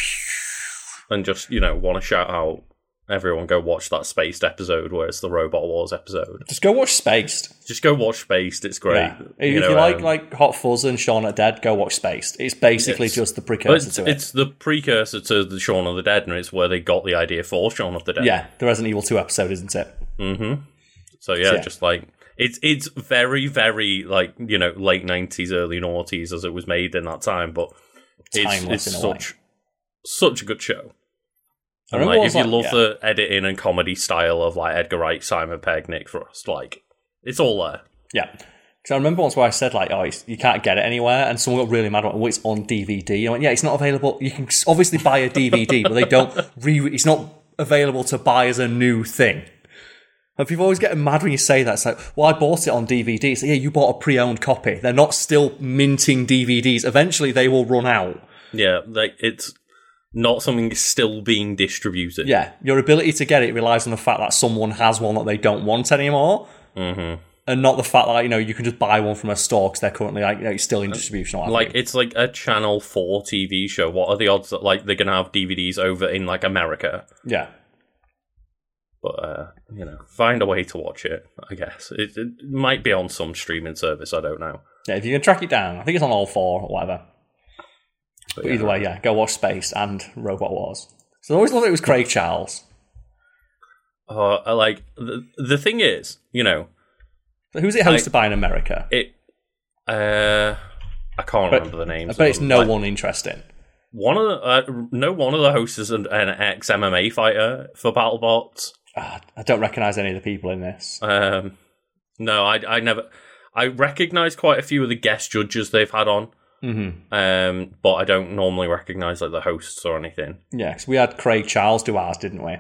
and just you know want to shout out everyone go watch that spaced episode where it's the robot wars episode just go watch Spaced. just go watch spaced it's great Yeah. If you, know, like um, like Hot Fuzz and Shaun of the Dead, go watch Spaced. It's basically It's- just the precursor it's, to it. it's the precursor to the Shaun of the Dead and it's where they got the idea for Shaun of the Dead yeah, the Resident Evil 2 episode, isn't it? mm-hmm so yeah, So, yeah. just like it's it's very very like you know late 90s early noughties as it was made in that time but it's, Timeless it's a way. such such a good show and remember like, if you was love like- the editing and comedy style of like Edgar Wright, Simon Pegg, Nick Frost, like it's all there. Yeah. Because I remember once where I said, like, oh, you can't get it anywhere, and someone got really mad about, oh, it's on DVD. I went, yeah, it's not available. You can obviously buy a DVD, but they don't re. It's not available to buy as a new thing. And people always get mad when you say that. It's like, well, I bought it on DVD. So like, yeah, you bought a pre-owned copy. They're not still minting DVDs. Eventually, they will run out. Yeah, like it's not something still being distributed. Yeah, your ability to get it relies on the fact that someone has one that they don't want anymore, Mm-hmm. and not the fact that you know you can just buy one from a store because they're currently like you know, still in distribution. Or Like it's like a Channel Four TV show. What are the odds that like they're gonna have DVDs over in like America? yeah. But uh, you know, find a way to watch it. I guess it, it might be on some streaming service. I don't know. Yeah, if you can track it down, I think it's on all four or whatever. But, But either way, yeah, go watch Space and Robot Wars. So I always thought it was Craig Charles. Uh, like the the thing is, you know, So who's it hosted by in America? it. Uh, I can't But- remember the names. I bet it's them. no Like, one interesting. One of the uh, no one of the hosts is an, an ex MMA fighter for BattleBots. Ah, I don't recognise any of the people in this. Um, no, I I never. I recognise quite a few of the guest judges they've had on, hmm um, but I don't normally recognise like the hosts or anything. Yeah, cause we had Craig Charles do ours, didn't we?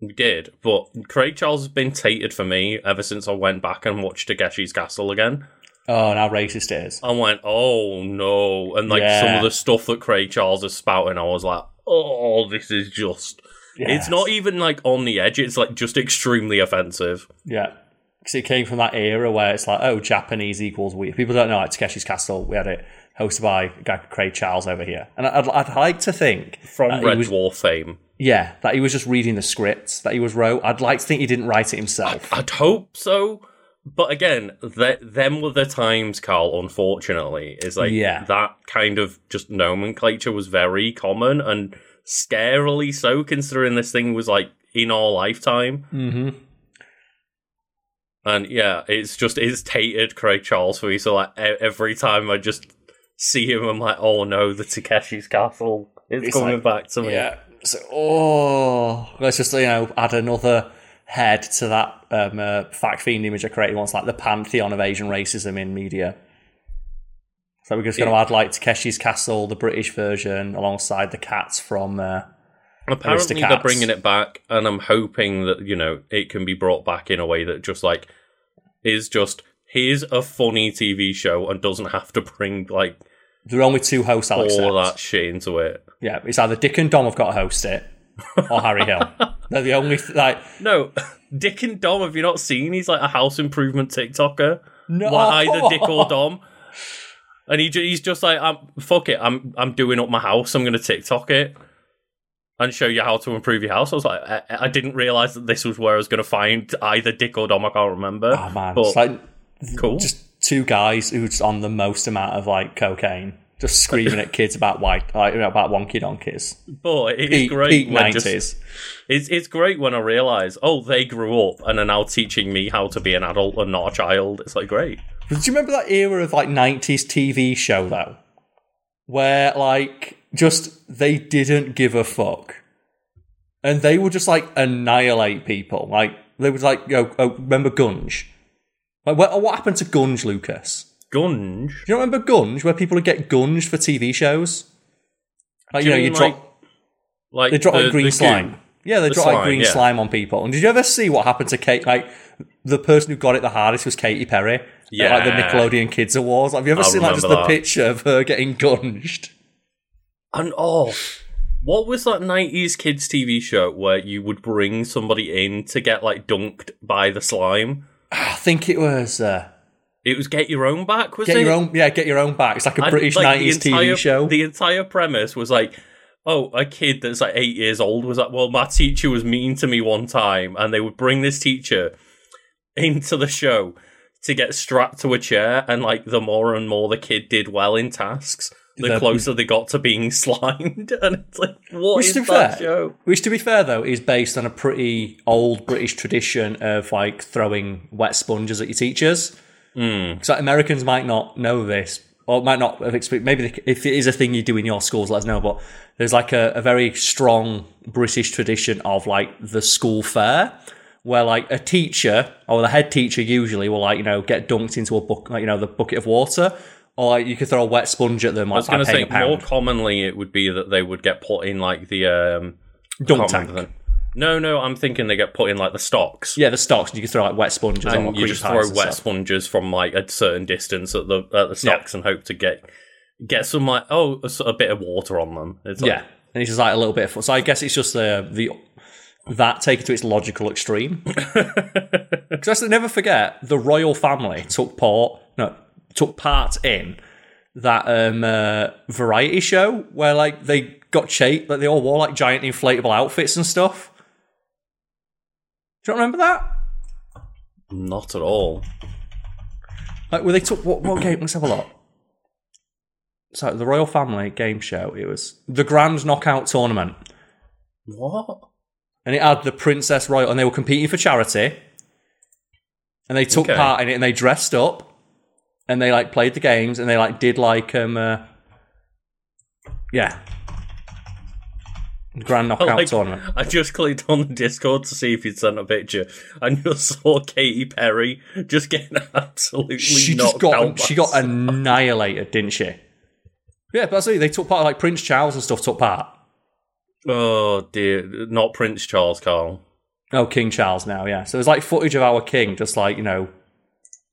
We did, but Craig Charles has been tated for me ever since I went back and watched Takeshi's Castle again. Oh, and how racist it is. I went, oh no, and like some of the stuff that Craig Charles is spouting, I was like, oh, this is just. It's not even like on the edge; it's like just extremely offensive. Yeah. Because it came from that era where it's like, oh, Japanese equals weird. People don't know, like Takeshi's Castle, we had it hosted by a guy Craig Charles over here. And I'd, I'd like to think, From that Red was- Dwarf fame, yeah, that he was just reading the scripts that he was wrote. I'd like to think he didn't write it himself. I'd hope so. But again, th- them were the times, Karl. Unfortunately, is like Yeah. that kind of just nomenclature was very common and scarily so, considering this thing was like in our lifetime. hmm And yeah, it's just it's tated Craig Charles for me. So like every time I just see him, I'm like, oh no, the Takeshi's Castle is It's coming like- back to me. Yeah. So, oh, let's just, you know, add another head to that um, uh, fact fiend image I created once, like the pantheon of Asian racism in media. So we're just going to add like Takeshi's Castle, the British version, alongside the cats from. Uh, Apparently, they're bringing it back, and I'm hoping that you know it can be brought back in a way that just like is just here's a funny TV show and doesn't have to bring like there are only two hosts, I'll all accept. that shit into it. Yeah, it's either Dick and Dom have got to host it, or Harry Hill. They're the only th- like. No, Dick and Dom. Have you not seen? He's like a house improvement TikToker. No, Like, either Dick or Dom. And he ju- he's just like, I'm, fuck it, I'm I'm doing up my house. I'm gonna TikTok it and show you how to improve your house. I was like, I, I didn't realize that this was where I was gonna find either Dick or Dom. I can't remember. Oh man, but it's like cool. just two guys who's on the most amount of like cocaine, just screaming at kids about white, like about wonky donkeys. but it's great when just- nineties. it's it's great when I realize, oh, they grew up and are now teaching me how to be an adult and not a child. It's like great. Do you remember that era of like nineties TV show though, where like just they didn't give a fuck, and they would just like annihilate people. Like they would like go, oh, remember Gunge? Like what, what happened to Gunge, Lucas? Gunge. Do you remember Gunge, where people would get gunged for TV shows? Like Do you know, you mean, drop like- Like they drop the- like green slime. Yeah, they The drop like green yeah. slime on people. And did you ever see what happened to Kate? Like the person who got it the hardest was Katy Perry. at, like the Nickelodeon Kids Awards. Like, have you ever I seen like just the picture of her getting gunged? And oh, what was that '90s kids TV show where you would bring somebody in to get like dunked by the slime? I think it was uh, It was Get Your Own Back, was get it? your own. Yeah, get your own back. It's like a And, British nineties entire- TV show. The entire premise was like, oh, a kid that's like eight years old was like, well, my teacher was mean to me one time, and they would bring this teacher into the show to get strapped to a chair, and like the more and more the kid did well in tasks, the The- closer they got to being slimed, and it's like, what Which, is to be that fair, show? which to be fair though is based on a pretty old British tradition of like throwing wet sponges at your teachers. Mm. So Americans might not know this, or might not have experienced. Maybe they- if it is a thing you do in your schools, let us know. But there's like a, a very strong British tradition of like the school fair, where like a teacher or the head teacher usually will like you know get dunked into a bucket, like you know the bucket of water, or you could throw a wet sponge at them. I was going to say more commonly it would be that they would get put in like the um, dunk tank. remember the- No, no, I'm thinking they get put in like the stocks. Yeah, the stocks. You can throw like wet sponges on and what you just throw wet stuff. sponges from like a certain distance at the at the stocks and hope to get get some like oh a, of bit of water on them. It's like, Yeah, and it's just like a little bit. Of. So I guess it's just the the that taken to its logical extreme. Because I never forget, the royal family took part no took part in that um uh, variety show where like they got chased, like they all wore like giant inflatable outfits and stuff. Do you remember that? not at all. Like where they took what what game? Let's have a look. So the royal family game show. It was the Grand Knockout Tournament. What? and it had the Princess Royal, and they were competing for charity, and they took Okay. part in it, and they dressed up, and they like played the games, and they like did like um, uh, yeah, Grand Knockout Like, Tournament. I just clicked on the Discord to see if you'd sent a picture, and just saw Katy Perry just getting absolutely She knocked just got out. she got annihilated, didn't she? Yeah, but it. They took part, like Prince Charles and stuff took part. Oh dear, not Prince Charles, Karl. Oh, King Charles now, yeah. So there's like footage of our king just like you know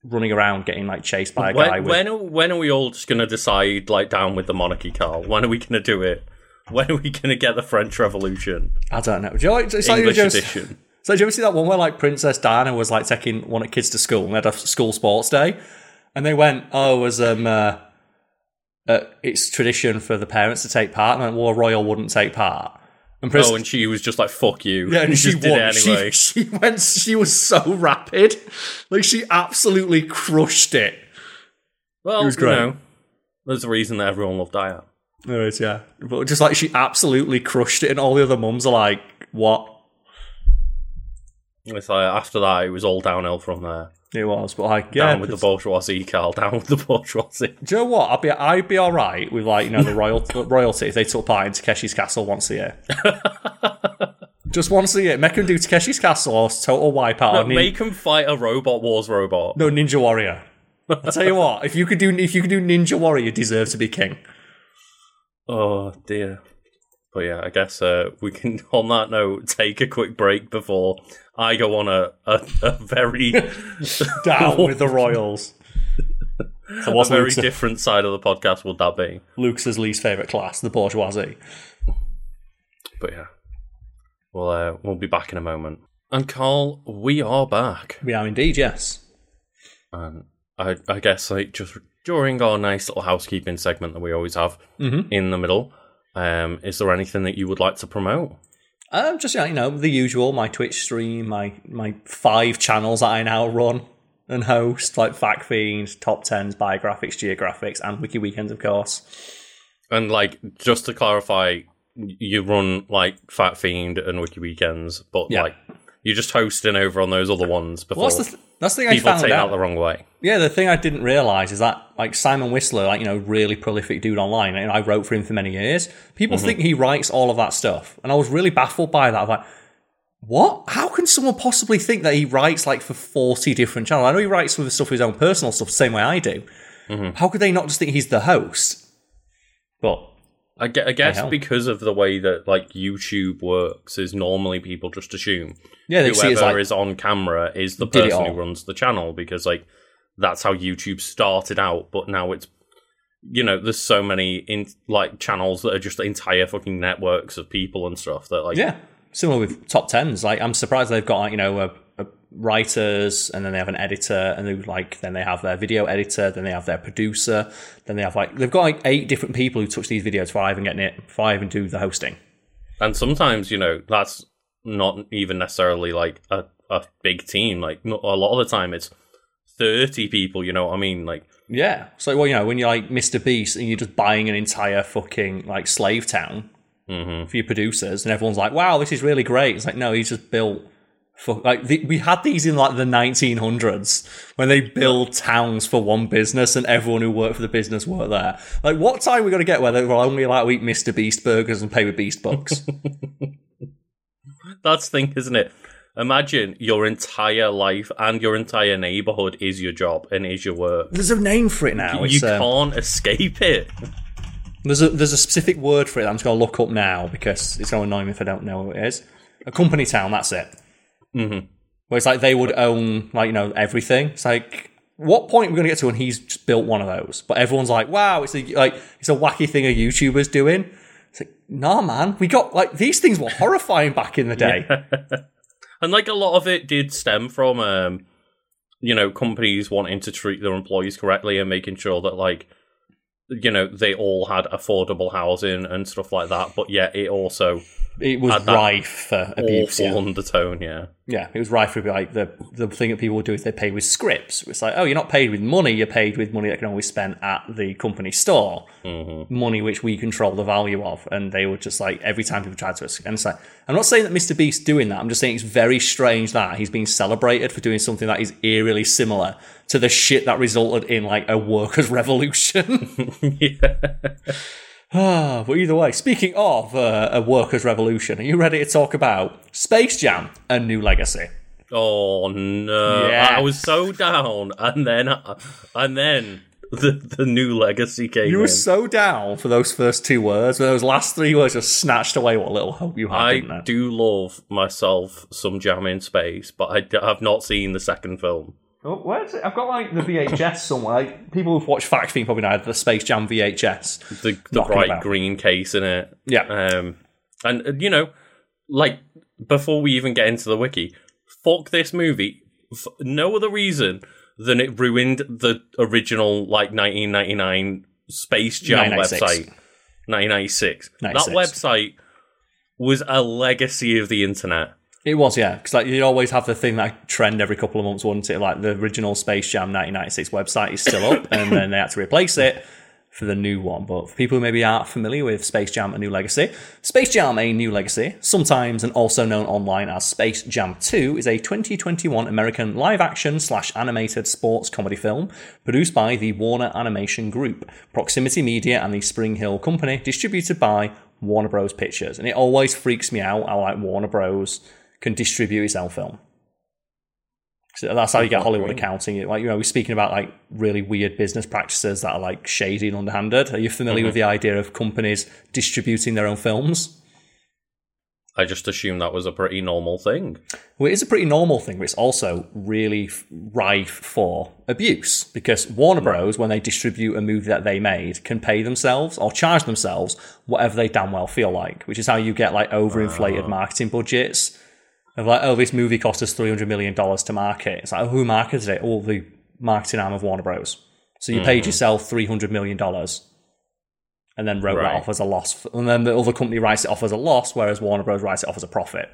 running around getting like chased by a guy When, with when, are, when are we all just going to decide, like, down with the monarchy, Karl? When are we going to do it? When are we going to get the French Revolution? I don't know. Do you like, it's like, English do you edition. So did you ever see that one where like Princess Diana was like taking one of the kids to school and they had a school sports day, and they went, "Oh, was um, uh, uh, it's tradition for the parents to take part," and went, "Well, a royal wouldn't take part." And Princess, Oh, and she was just like, fuck you. yeah, and she just did won. it anyway. She, she went. She was so rapid, like she absolutely crushed it. well, it was you great. know, there's a reason that everyone loved Diana. There is, yeah, but just like she absolutely crushed it, and all the other mums are like, "What?" It's like, uh, after that, it was all downhill from there. It was, but like, yeah, Down with the bourgeoisie, Karl. Down with the bourgeoisie. Do you know what? I'd be I'd be all right with like you know the royal royalty if they took part in Takeshi's Castle once a year. Just once a year, make them do Takeshi's Castle or Total Wipeout. No, nin- make him fight a robot wars robot. no Ninja Warrior. I tell you what, if you could do if you could do Ninja Warrior, you deserve to be king. Oh dear. But yeah, I guess uh, we can, on that note, take a quick break before I go on a, a, a very, Down with the royals. So a very Luke's, different side of the podcast would that be? Luke's least favorite class, the bourgeoisie? But yeah, we'll uh, we'll be back in a moment. And Karl, we are back. We are indeed, yes. And I, I guess like just during our nice little housekeeping segment that we always have Mm-hmm. in the middle, um, is there anything that you would like to promote? Um, just you know the usual, my Twitch stream, my my five channels that I now run and host, like Fact Fiend, Top Tens, Biographics, Geographics, and Wiki Weekends, of course. And like, just to clarify, you run like Fact Fiend and Wiki Weekends, but Yeah. like you're just hosting over on those other ones before Well, that's the th- that's the thing I found take out. that the wrong way. Yeah, the thing I didn't realize is that like Simon Whistler, like you know, really prolific dude online, and I wrote for him for many years. People mm-hmm. think he writes all of that stuff, and I was really baffled by that. I was like, what? How can someone possibly think that he writes like for forty different channels? I know he writes for the stuff his own personal stuff, same way I do. Mm-hmm. How could they not just think he's the host? But I, gue- I guess because of the way that like YouTube works, is normally people just assume Yeah, they whoever like is on camera is the person who runs the channel because like that's how YouTube started out, but now it's you know there's so many in like channels that are just entire fucking networks of people and stuff that like Yeah, similar with top tens. Like I'm surprised they've got like, you know a writers, and then they have an editor, and they like then they have their video editor, then they have their producer, then they have like they've got like eight different people who touch these videos five and getting it, five even do the hosting. and sometimes you know that's not even necessarily like a, a big team like a lot of the time it's 30 people you know what i mean like Yeah, so well you know when you're like Mr Beast and you're just buying an entire fucking like slave town mm-hmm. for your producers, and everyone's like, "Wow, this is really great." It's like, no, he's just built. For, like the, we had these in like the 1900s when they build towns for one business and everyone who worked for the business worked there. Like, what time are we going to get where they're only allowed to eat Mr. Beast burgers and pay with Beast bucks? that's the thing isn't it imagine your entire life and your entire neighborhood is your job and is your work there's a name for it now. you It's, um, can't escape it There's a there's a specific word for it. that I'm just going to look up now because it's going to annoy me if I don't know what it is. A company town. That's it. Mhm. Where it's like they would own like you know everything. It's like what point are we going to get to when he's just built one of those? But everyone's like, wow, it's a like it's a wacky thing a YouTuber's doing. It's like, nah, man, we got like these things were horrifying back in the day. and like a lot of it did stem from um you know companies wanting to treat their employees correctly and making sure that like you know they all had affordable housing and stuff like that but yet it also It was that rife for abuse. awful Yeah. undertone yeah yeah, it was rife for like the the thing that people would do is they pay with scripts. It's like, oh, you're not paid with money. You're paid with money that can always spend at the company store. Mm-hmm. Money which we control the value of, and they were just like every time people tried to, and it's like I'm not saying that Mr. Beast doing that. I'm just saying it's very strange that he's being celebrated for doing something that is eerily similar to the shit that resulted in like a workers' revolution. yeah Ah, but either way, speaking of uh, a workers' revolution, are you ready to talk about Space Jam: A New Legacy? oh no Yeah. i was so down and then and then the the new legacy came You in were so down for those first two words, but those last three words just snatched away what little hope you had, I do love myself some jam in space, but I have not seen the second film. Oh, where's it? I've got like the VHS somewhere. Like, people who've watched Fact Fiend probably know I had the Space Jam VHS. The, the bright about. green case in it. Yeah. Um, and, uh, you know, like, before we even get into the wiki, fuck this movie. No other reason than it ruined the original, like, 1999 Space Jam 1996. website. 1996. That website was a legacy of the internet. It was, yeah, because like you always have the thing that trend every couple of months, wouldn't it? Like the original Space Jam 1996 website is still up, and then they had to replace it for the new one. But for people who maybe aren't familiar with Space Jam: A New Legacy, Space Jam: A New Legacy, sometimes and also known online as Space Jam 2, is a 2021 American live-action slash animated sports comedy film produced by the Warner Animation Group, Proximity Media, and the Spring Hill Company, distributed by Warner Bros. Pictures. And it always freaks me out I like Warner Bros. Can distribute its own film. So that's how you get Hollywood accounting. Like you know, we're speaking about like really weird business practices that are like shady and underhanded. Are you familiar with mm-hmm. the idea of companies distributing their own films? I just assumed that was a pretty normal thing. Well, it is a pretty normal thing, but it's also really rife for abuse because Warner mm. Bros, when they distribute a movie that they made, can pay themselves or charge themselves whatever they damn well feel like, which is how you get like overinflated ah. marketing budgets. Of like, oh, this movie cost us $300 million to market. It's like, oh, who marketed it? Oh, the marketing arm of Warner Bros. So you paid yourself $300 million and then wrote that off as a loss. And then the other company writes it off as a loss, whereas Warner Bros. writes it off as a profit.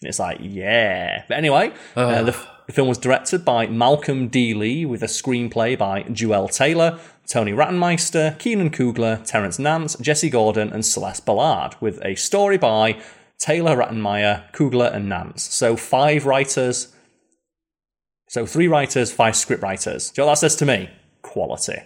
It's like, yeah. But anyway, uh, the, the film was directed by Malcolm D. Lee with a screenplay by Joel Taylor, Tony Rattenmeister, Keenan Coogler, Terrence Nance, Jesse Gordon, and Celeste Ballard, with a story by Taylor, Rettenmaier, Coogler, and Nance. So five writers. So three writers, five script writers. Do you know what that says to me? Quality.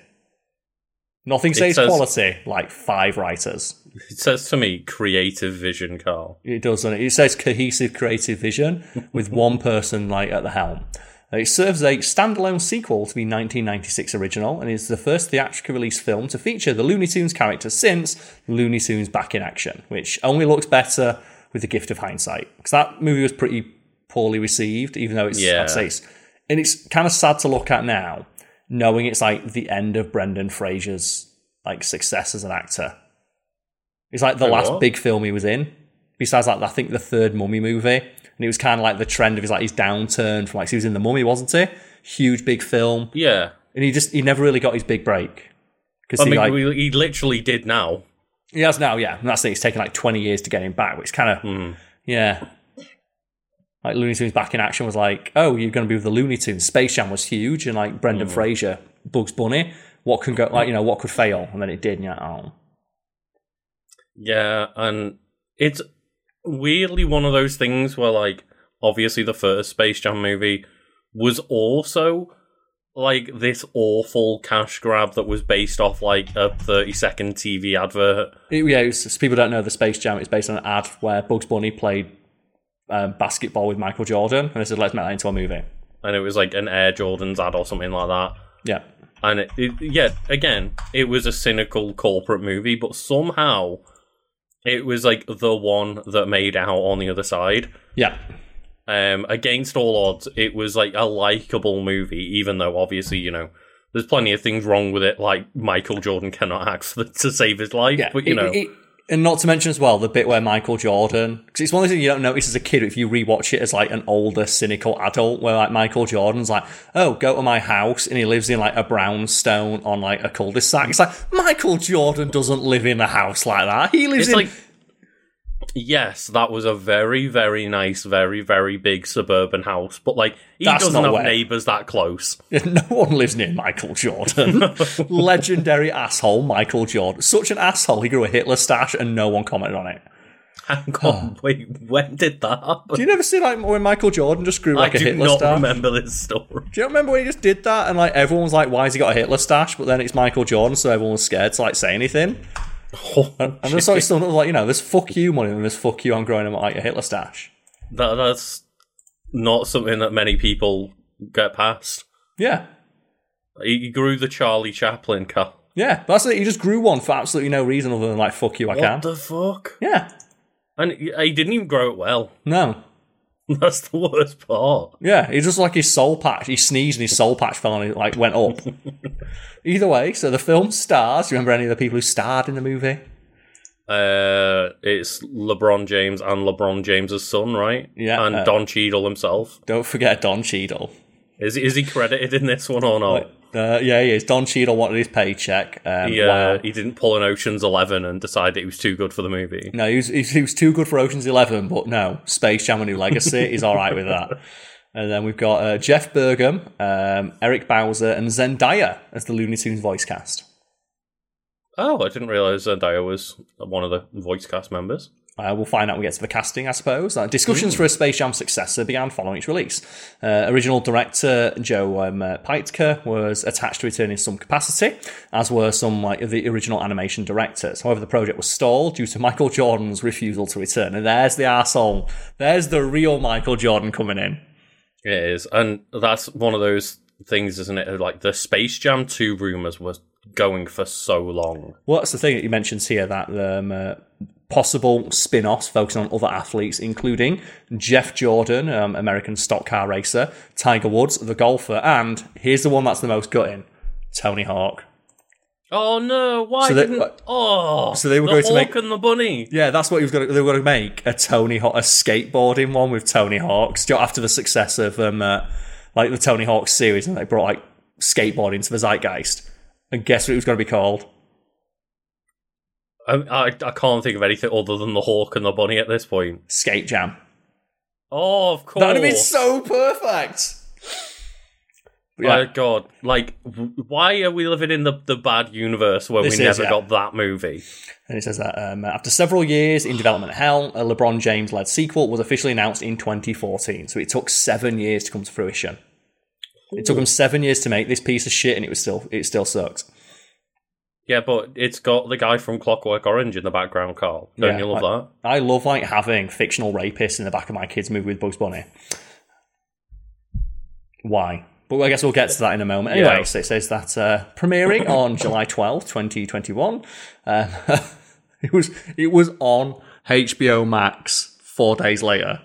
Nothing says, says- quality like five writers. It says to me, creative vision, Karl. It does, doesn't it? It says cohesive creative vision with one person like at the helm. Uh, it serves as a standalone sequel to the 1996 original and is the first theatrically released film to feature the Looney Tunes character since Looney Tunes Back in Action, which only looks better with the gift of hindsight. Because that movie was pretty poorly received, even though it's, Yeah. I'd say it's, and it's kind of sad to look at now, knowing it's like the end of Brendan Fraser's like success as an actor. It's like the last what? big film he was in. Besides, like I think the third Mummy movie, and it was kind of like the trend of his like his downturn from like he was in the Mummy, wasn't he? Huge big film, Yeah. and he just he never really got his big break because I he mean, like he literally did now. He has now, yeah. And that's it. It's taken like twenty years to get him back, which kind of Hmm. yeah. Like Looney Tunes back in action was like, oh, you're going to be with the Looney Tunes. Space Jam was huge, and like Brendan Hmm. Fraser, Bugs Bunny. What can go like you know what could fail, and then it did. And you're like, oh, Yeah, and it's weirdly one of those things where, like, obviously the first Space Jam movie was also like this awful cash grab that was based off like a 30 second TV advert. It- yeah, it's, so people don't know the Space Jam is based on an ad where Bugs Bunny played um, basketball with Michael Jordan, and they said, let's make that into a movie. And it was like an Air Jordans ad or something like that. Yeah. And it, it, yeah, again, it was a cynical corporate movie, but somehow it was like the one that made out on the other side. Yeah. Um, against all odds, it was like a likable movie, even though obviously, you know, there's plenty of things wrong with it, like Michael Jordan cannot act for, to save his life. Yeah. but you It- know, it- and not to mention as well the bit where Michael Jordan, because it's one of those things you don't notice as a kid if you rewatch it as like an older, cynical adult, where like Michael Jordan's like, oh, go to my house, and he lives in like a brownstone on like a cul-de-sac. It's like Michael Jordan doesn't live in a house like that. He lives it's in like, yes, that was a very, very nice, very, very big suburban house, but like, he That's doesn't have where- neighbors that close. No one lives near Michael Jordan. Legendary asshole, Michael Jordan. Such an asshole, he grew a Hitler stash and no one commented on it. Hang on, oh. wait, when did that happen? Do you never see like when Michael Jordan just grew like I a Hitler stash? I do not remember this story. Do you remember when he just did that and like everyone was like, "Why has he got a Hitler stash?" But then it's Michael Jordan, so everyone was scared to like say anything. And there's like still like you know, there's fuck you money and there's fuck you. I'm growing up like a Hitler stash. That, that's not something that many people get past. Yeah, He grew the Charlie Chaplin car. yeah. That's it. He just grew one for absolutely no reason other than like fuck you. I What can. What the fuck? yeah. And he he didn't even grow it well. No. That's the worst part. Yeah, he just like his soul patch. He sneezed and his soul patch fell and it like went up. Either way, so the film stars. Do you remember any of the people who starred in the movie? Uh, it's LeBron James and LeBron James's son, right? Yeah, and uh, Don Cheadle himself. Don't forget Don Cheadle. Is is he credited in this one or not? Uh, yeah, he is. Don Cheadle wanted his paycheck. Um, He, uh, he didn't pull an Ocean's Eleven and decide that he was too good for the movie. No, he was, he was- too good for Ocean's Eleven, but no, Space Jam: A New Legacy. is all right with that. And then we've got uh, Jeff Bergman, um, Eric Bauza, and Zendaya as the Looney Tunes voice cast. Oh, I didn't realize Zendaya was one of the voice cast members. Uh, we'll find out when we get to the casting, I suppose. Uh, discussions for a Space Jam successor began following its release. Uh, original director Joe um, uh, Pytka was attached to return in some capacity, as were some like the original animation directors. However, the project was stalled due to Michael Jordan's refusal to return. And there's the asshole. There's the real Michael Jordan coming in. It is, and that's one of those things, isn't it? Like the Space Jam Two rumors was going for so long. What's the thing that he mentions here that um, uh, possible spin offs focusing on other athletes, including Jeff Gordon, um, American stock car racer, Tiger Woods, the golfer, and here's the one that's the most gutting Tony Hawk. Oh no! Why So they- didn't? Oh, so they were the going to make- and the bunny. Yeah, that's what he was going to. They were going to make a Tony Hawk, a skateboarding one with Tony Hawks after the success of um, uh, like the Tony Hawk series, and they brought like skateboarding to the zeitgeist. And guess what it was going to be called? I, I can't think of anything other than the Hawk and the bunny at this point. Skate Jam. Oh, of course. That would have been so perfect. But My yeah, God, like, why are we living in the, the bad universe where This we is, never yeah. got that movie? And it says that um, after several years in development hell, a LeBron James led sequel was officially announced in 2014. So it took seven years to come to fruition. It took them seven years to make this piece of shit, and it was still it still sucked. Yeah, but it's got the guy from Clockwork Orange in the background, Karl. Don't Yeah, you love like- that? I love like having fictional rapists in the back of my kids' movie with Bugs Bunny. why. But I guess we'll get to that in a moment. Anyway, Yeah. so it says that uh, premiering on July twelfth, 2021. Um, it was it was on HBO Max four days later.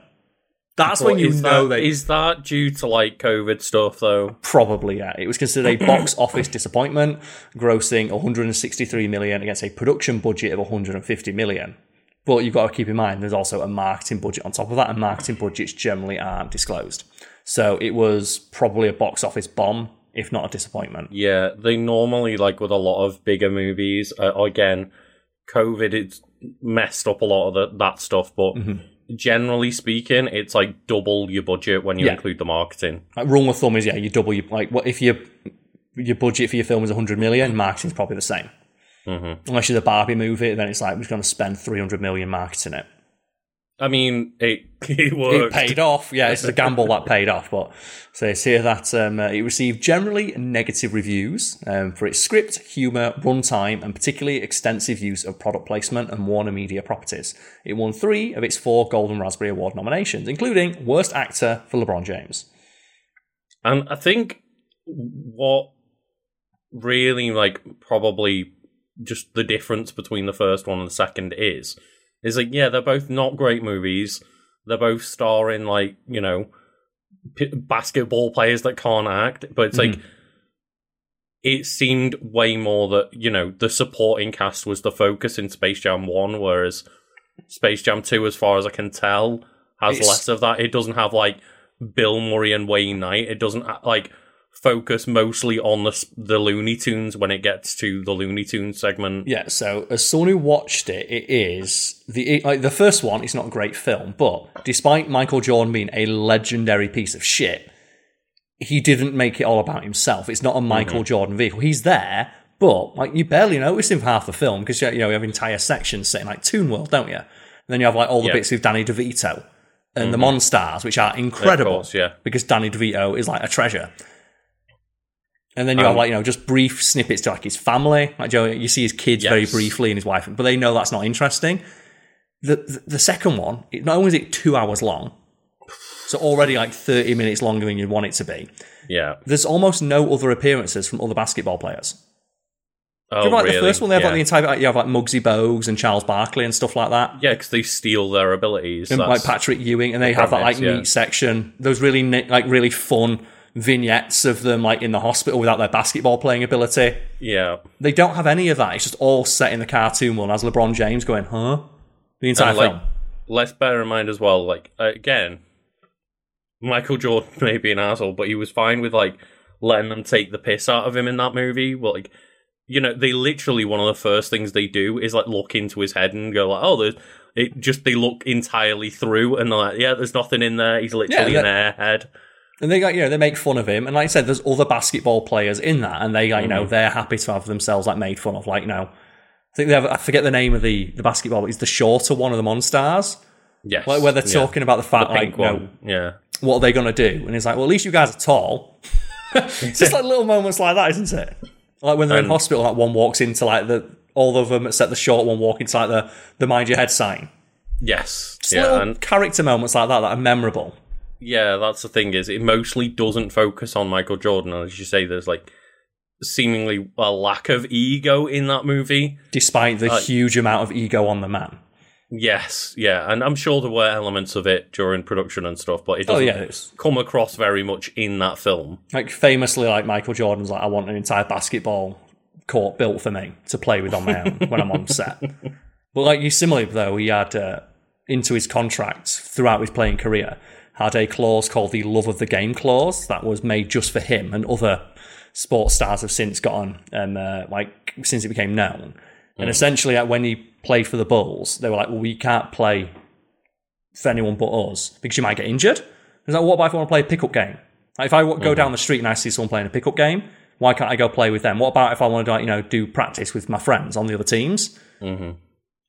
That's when you know that, they is that due to like COVID stuff though? Probably, yeah. It was considered a box office disappointment, grossing 163 million against a production budget of 150 million. But you've got to keep in mind there's also a marketing budget on top of that, and marketing budgets generally aren't disclosed. So it was probably a box office bomb, if not a disappointment. Yeah, they normally like with a lot of bigger movies. Uh, again, COVID it's messed up a lot of the, that stuff, but Mm-hmm. Generally speaking, it's like double your budget when you Yeah. include the marketing. Like rule of thumb is yeah, you double your like what if your your budget for your film is 100 million, marketing's probably the same. Mm-hmm. Unless you're the Barbie movie, then it's like we're going to spend 300 million marketing it. I mean, it it it paid off. Yeah, it's a gamble that paid off. But so it's here that um, uh, it received generally negative reviews um, for its script, humour, runtime, and particularly extensive use of product placement and Warner Media properties. It won three of its four Golden Raspberry Award nominations, including Worst Actor for LeBron James. And I think what really like probably just the difference between the first one and the second is is like yeah they're both not great movies. They're both starring like you know p- basketball players that can't act. But it's like mm-hmm. it seemed way more that you know the supporting cast was the focus in Space Jam 1 whereas Space Jam 2 as far as I can tell has It's- less of that. It doesn't have like Bill Murray and Wayne Knight. It doesn't like focus mostly on the the Looney Tunes when it gets to the Looney Tunes segment Yeah, so as someone who watched it, it is the like the first one. It's not a great film, but despite Michael Jordan being a legendary piece of shit, he didn't make it all about himself. It's not a Michael mm-hmm. Jordan vehicle. He's there, but like you barely notice him for half the film because you know you have entire sections saying like Toon World, don't you? And then you have like all the Yeah. bits with Danny DeVito and the mm-hmm. Monstars, which are incredible course, yeah. because Danny DeVito is like a treasure. And then you have Um, like you know just brief snippets to like his family. Like Joe, you see his kids very briefly and his wife, but they know that's not interesting. The the, the second one, it, not only is it two hours long, so already like thirty minutes longer than you'd want it to be. yeah There's almost no other appearances from other basketball players. oh you remember, like really the first one? They have yeah. like the entire like, you have like Muggsy Bogues and Charles Barkley and stuff like that. yeah because they steal their abilities and like Patrick Ewing, and they have that like yeah. neat section. Those really like really fun vignettes of them like in the hospital without their basketball playing ability. yeah They don't have any of that. It's just all set in the cartoon world as LeBron James going, huh? The entire And, like, film. let's bear in mind as well, like again, Michael Jordan may be an asshole, but he was fine with like letting them take the piss out of him in that movie. Well, like you know, they literally one of the first things they do is like look into his head and go like, oh, there's. It just they look entirely through and they're like, yeah, there's nothing in there. He's literally Yeah, an airhead. And they got, you know, they make fun of him. And like I said, there's other basketball players in that, and they, like, you know, Mm-hmm. they're happy to have themselves like made fun of. Like, you know, I think they have, I forget the name of the the basketball. but he's the shorter one of the Monstars, Yes, like where they're yeah. talking about the fact, the like, you know. Yeah, what are they going to do? And he's like, well, at least you guys are tall. it's just like little moments like that, isn't it? Like when they're in hospital, like one walks into like the all of them except the short one walk into like the the mind your head sign. yes, Just yeah, little and character moments like that that are memorable. Yeah, that's the thing is it mostly doesn't focus on Michael Jordan, and as you say, there's like seemingly a lack of ego in that movie. Despite the Uh, huge amount of ego on the man. Yes, yeah, and I'm sure there were elements of it during production and stuff, but it Oh doesn't yeah, it's come across very much in that film. like famously like Michael Jordan's like I want an entire basketball court built for me to play with on my own when I'm on set. But like you similarly though, he had uh, into his contract throughout his playing career had a clause called the love of the game clause that was made just for him and other sports stars have since gotten um, uh, like since it became known. And essentially, like, when he played for the Bulls, they were like, "Well, we can't play for anyone but us because you might get injured." It's like, what about if I want to play a pickup game? Like, if I go down the street and I see someone playing a pickup game, why can't I go play with them? What about if I want to, like, you know, do practice with my friends on the other teams? hmm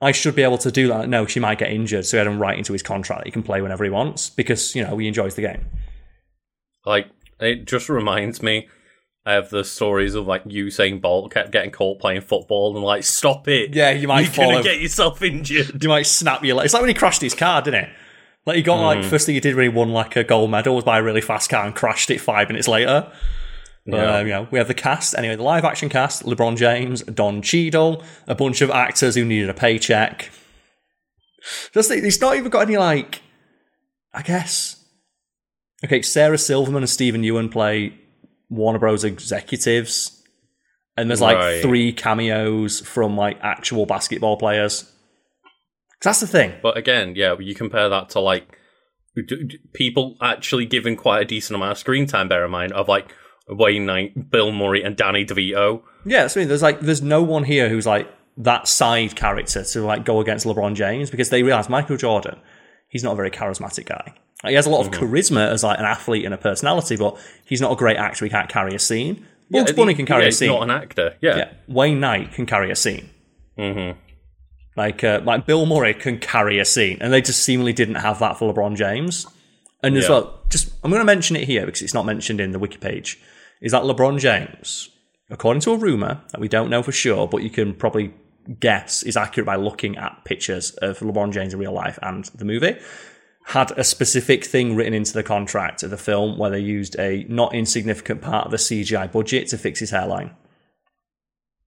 I should be able to do that. No, she might get injured, so he had him right into his contract that he can play whenever he wants because you know he enjoys the game. Like it just reminds me of the stories of like Usain Bolt kept getting caught playing football and like stop it. Yeah, you might You're gonna get yourself injured. You might snap your leg. It's like when he crashed his car, didn't it? Like he got Mm. like first thing he did when he won like a gold medal was buy a really fast car and crashed it five minutes later. Yeah. Um, you know, we have the cast anyway. The live action cast: LeBron James, Don Cheadle, a bunch of actors who needed a paycheck. Just it's not even got any like, I guess. Okay, Sarah Silverman and Steven Yeun play Warner Bros. executives, and there's like Right. three cameos from like actual basketball players. that's the thing. But again, yeah, you compare that to like people actually giving quite a decent amount of screen time. Bear in mind of like Wayne Knight, Bill Murray, and Danny DeVito. Yeah, that's I mean. There's like there's no one here who's like that side character to like go against LeBron James because they realize Michael Jordan, he's not a very charismatic guy. Like, he has a lot of charisma as like an athlete and a personality, but he's not a great actor. He can't carry a scene. Bugs Yeah, Bunny can carry yeah, a he's scene. Not an actor. Yeah. yeah, Wayne Knight can carry a scene. Mm-hmm. Like uh, like Bill Murray can carry a scene, and they just seemingly didn't have that for LeBron James. And as Yeah. well, just I'm going to mention it here because it's not mentioned in the wiki page. Is that LeBron James, according to a rumor that we don't know for sure, but you can probably guess is accurate by looking at pictures of LeBron James in real life and the movie, had a specific thing written into the contract of the film where they used a not insignificant part of the CGI budget to fix his hairline.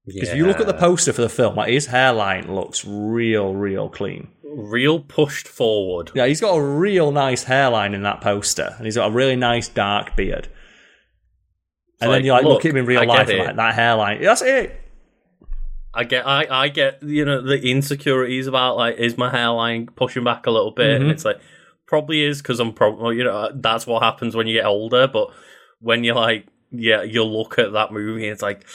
Because if you look at the poster for the film, like his hairline looks real, real clean. real pushed forward. Yeah, he's got a real nice hairline in that poster, and he's got a really nice dark beard. And like, then you like look, look, at him in real I life, get and it. like that hairline. That's it. I get, I, I get, you know, the insecurities about like, is my hairline pushing back a little bit? Mm-hmm. And it's like, probably is because I'm probably, you know, that's what happens when you get older. But when you're like, yeah, you look at that movie, it's like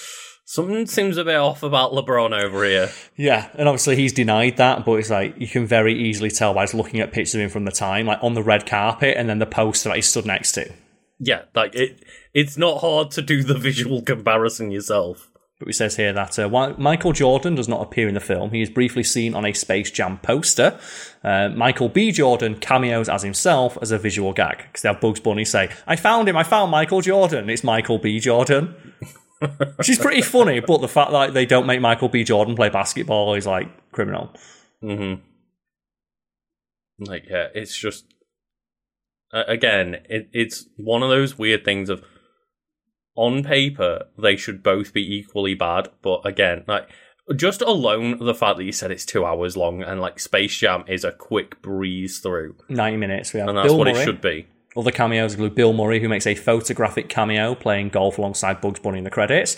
something seems a bit off about LeBron over here. Yeah, and obviously he's denied that, but it's like you can very easily tell by just looking at pictures of him from the time, like on the red carpet, and then the poster that he stood next to. Yeah, like it, it's not hard to do the visual comparison yourself. But it says here that uh, while Michael Jordan does not appear in the film, he is briefly seen on a Space Jam poster. Uh, Michael B. Jordan cameos as himself as a visual gag. Because they have Bugs Bunny say, I found him, I found Michael Jordan. It's Michael B. Jordan. Which is pretty funny, but the fact that they don't make Michael B. Jordan play basketball is like criminal. Mm-hmm. Like, yeah, it's just uh, again, it, it's one of those weird things of on paper they should both be equally bad, but again, like just alone the fact that you said it's two hours long and like Space Jam is a quick breeze through, 90 minutes. We have and that's Bill what Murray. it should be. Other cameos include Bill Murray, who makes a photographic cameo playing golf alongside Bugs Bunny in the credits.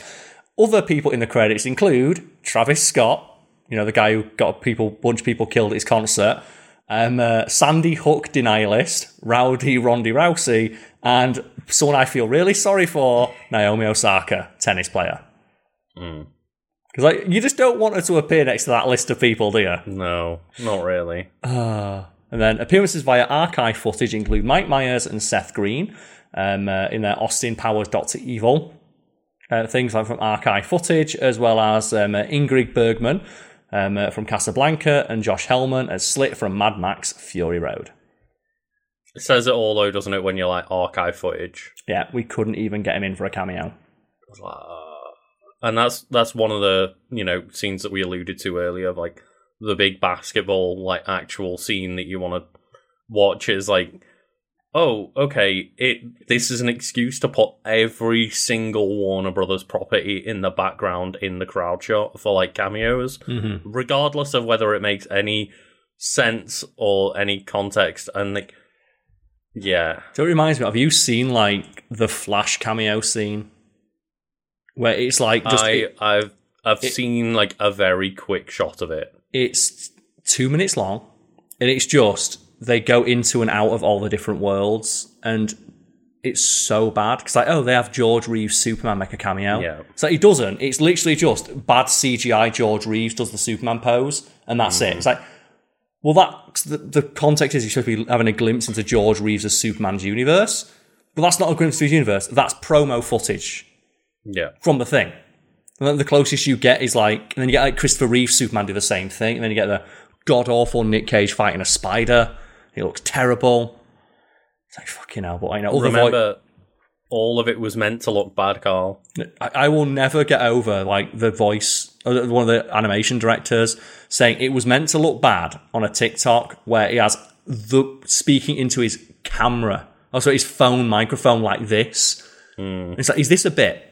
Other people in the credits include Travis Scott, you know, the guy who got a people, bunch of people killed at his concert, um, uh, Sandy Hook denialist, Rowdy Rondy Rousey, and someone I feel really sorry for, Naomi Osaka, tennis player. Mm. Because like, you just don't want her to appear next to that list of people, do you? No, not really. And then appearances via archive footage include Mike Myers and Seth Green um, uh, in their Austin Powers Doctor Evil. Uh, things like from archive footage, as well as um, uh, Ingrid Bergman um, uh, from Casablanca and Josh Helman as Slit from Mad Max Fury Road. It says it all though, doesn't it? When you're like archive footage. Yeah, we couldn't even get him in for a cameo. Uh, and that's that's one of the you know scenes that we alluded to earlier, like the big basketball like actual scene that you want to watch is like, oh, okay, it this is an excuse to put every single Warner Brothers property in the background in the crowd shot for like cameos, Mm-hmm. regardless of whether it makes any sense or any context, and like, yeah, So it reminds me, have you seen like the Flash cameo scene? Where it's like just I it- I've I've it- seen like a very quick shot of it. it's two minutes long and it's just they go into and out of all the different worlds and it's so bad because like oh they have george reeves superman make a cameo Yeah. so he doesn't it's literally just bad cgi george reeves does the superman pose and that's it mm. it's like well that the, the context is you're supposed to be having a glimpse into george reeves' superman's universe but that's not a glimpse to his universe that's promo footage Yeah. from the thing. And then the closest you get is like, and then you get like Christopher Reeve, Superman do the same thing, and then you get the god awful Nick Cage fighting a spider. He looks terrible. It's like fucking hell, but I know. Remember, all of it was meant to look bad, Karl. I, I will never get over like the voice, Uh, one of the animation directors saying it was meant to look bad on a TikTok where he has the speaking into his camera, oh, also his phone microphone like this. Hmm. It's like, is this a bit?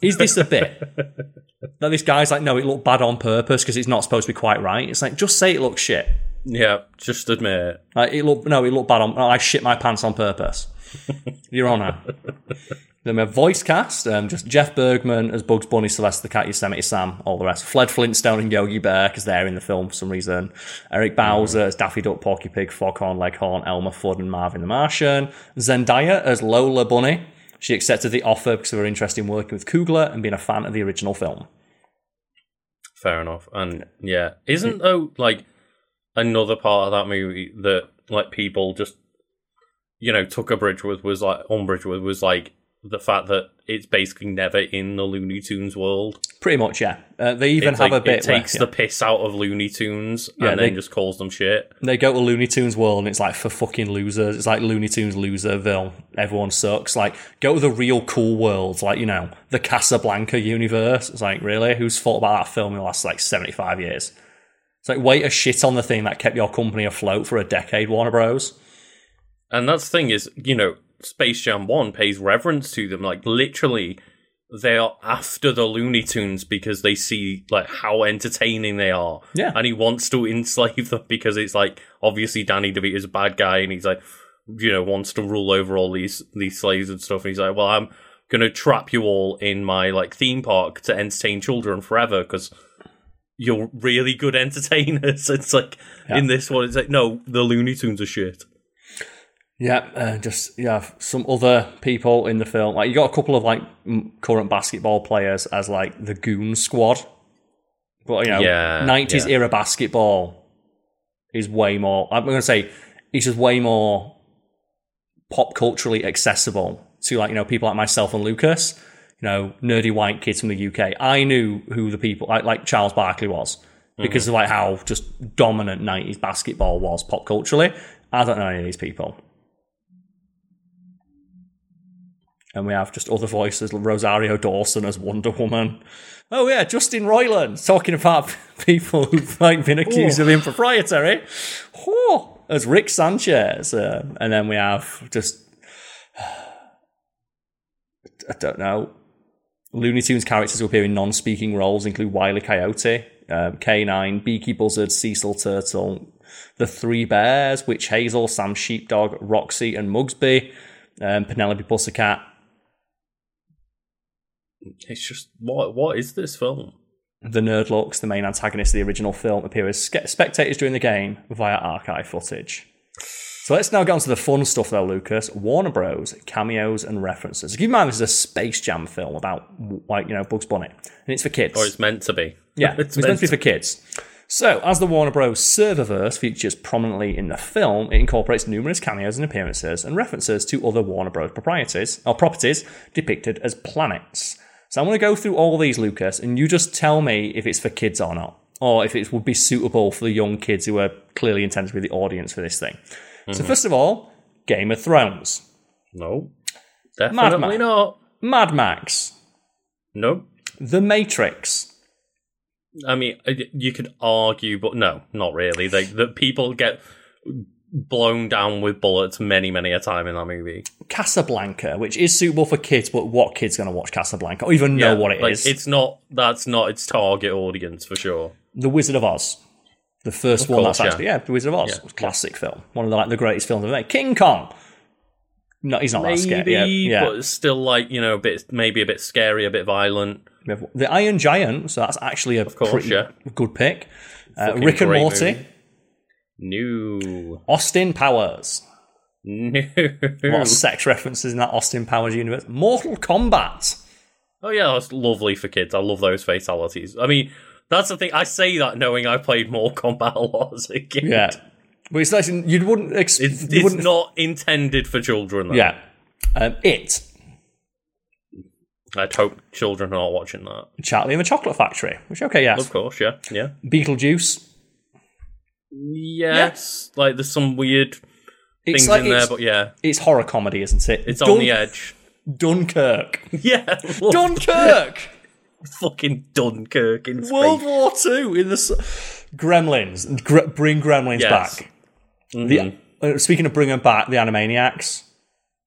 Is this a bit? that this guy's like, no, it looked bad on purpose because it's not supposed to be quite right. It's like, just say it looks shit. Yeah, just admit it. Like, it looked no, it looked bad on. Oh, I shit my pants on purpose. Your Honour. then we have voice cast. Um, just Jeff Bergman as Bugs Bunny, Sylvester the Cat, Yosemite Sam, all the rest. Fred Flintstone and Yogi Bear because they're in the film for some reason. Eric Bauza as Daffy Duck, Porky Pig, Foghorn Leghorn, Elmer Fudd, and Marvin the Martian. Zendaya as Lola Bunny. She accepted the offer because of her interest in working with Coogler and being a fan of the original film. Fair enough. And yeah, isn't though like another part of that movie that like people just you know Tucker a bridge was like umbrage with was like the fact that it's basically never in the Looney Tunes world. Pretty much, yeah. Uh, they even It's have like, a bit it takes where, the piss out of Looney Tunes Yeah, and they- then just calls them shit. they go to Looney Tunes World and it's like for fucking losers. It's like Looney Tunes Loserville. Everyone sucks. Like go to the real cool worlds, like you know the Casablanca universe. It's like really, who's thought about that film in the last like seventy five years? It's like way to shit on the thing that kept your company afloat for a decade, Warner Bros. And that's the thing is, you know, Space Jam 1 pays reverence to them. Like, literally, they are after the Looney Tunes because they see, like, how entertaining they are. Yeah. And he wants to enslave them because it's like, obviously, Danny DeVito's a bad guy and he's like, you know, wants to rule over all these, these slaves and stuff. And he's like, well, I'm going to trap you all in my, like, theme park to entertain children forever because you're really good entertainers. It's like, Yeah. in this one, it's like, no, the Looney Tunes are shit. Yeah, uh, just yeah, some other people in the film. Like you got a couple of like m- current basketball players as like the Goon Squad, but you know, nineties yeah. era basketball is way more. I'm going to say it's just way more pop culturally accessible to like you know people like myself and Lucas. You know, nerdy white kids from the UK. I knew who the people like, like Charles Barkley was because of like how just dominant nineties basketball was pop culturally. I don't know any of these people. And we have just other voices, Rosario Dawson as Wonder Woman. Oh yeah, Justin Roiland talking about people who've like been accused of impropriety. Oh, as Rick Sanchez, uh, and then we have just I don't know. Looney Tunes characters who appear in non-speaking roles include Wile E. Coyote, um, K9, Beaky Buzzard, Cecil Turtle, the Three Bears, Witch Hazel, Sam Sheepdog, Rocky, and Mugsy, um, Penelope Pussycat, It's just what what is this film? The Nerdlucks, the main antagonist of the original film, appear as spectators during the game via archive footage. So let's now get on to the fun stuff, though, Lucas. Warner Bros. cameos and references. Keep in mind, this is a Space Jam film about, like, you know, Bugs Bunny, and it's for kids. Or it's meant to be. Yeah, it's, meant to be for kids. So, as the Warner Bros. serververse features prominently in the film, it incorporates numerous cameos and appearances and references to other Warner Bros. proprieties or properties depicted as planets. So, I'm going to go through all these, Lucas, and you just tell me if it's for kids or not, or if it would be suitable for the young kids who are clearly intended to be the audience for this thing. So, mm-hmm. first of all, Game of Thrones, No. Definitely Max. not. Mad Max, No. The Matrix, I mean, uh, you could argue, but no, not really. Like the people get blown down with bullets many, many a time in that movie. Casablanca, which is suitable for kids, but what kid's going to watch Casablanca or even know what it is? like, It's not. That's not its target audience for sure. The Wizard of Oz. The first one course, that's actually, yeah, The Wizard of Oz. Yeah. Classic film. One of the, like, the greatest films ever made. King Kong. No, he's not that Maybe, scary. Yeah, yeah. but it's still like you know, a bit maybe a bit scary, a bit violent. The Iron Giant, so that's actually a course, pretty yeah. good pick. Uh, Rick and Morty. movie. No, Austin Powers. no. A lot of sex references in that Austin Powers universe. Mortal Kombat. Oh yeah, that's lovely for kids. I love those fatalities. I mean, that's the thing. I say that knowing I played Mortal Kombat a lot as a kid. Yeah. But it's like, you wouldn't ex- It's, you it's wouldn't not intended for children. Though. Yeah. Um, it. I'd hope children are not watching that. Charlie and the Chocolate Factory. Which, okay, yes. Of course, yeah, yeah. Beetlejuice. Yes, like there's some weird It's things like in there, but yeah, it's horror comedy, isn't it? it's Dun- on the edge. Dunkirk. Yeah, Dunkirk. fucking Dunkirk in space. World War Two in the Gremlins. Gre- bring Gremlins Yes. back. The, uh, speaking of bringing back the Animaniacs,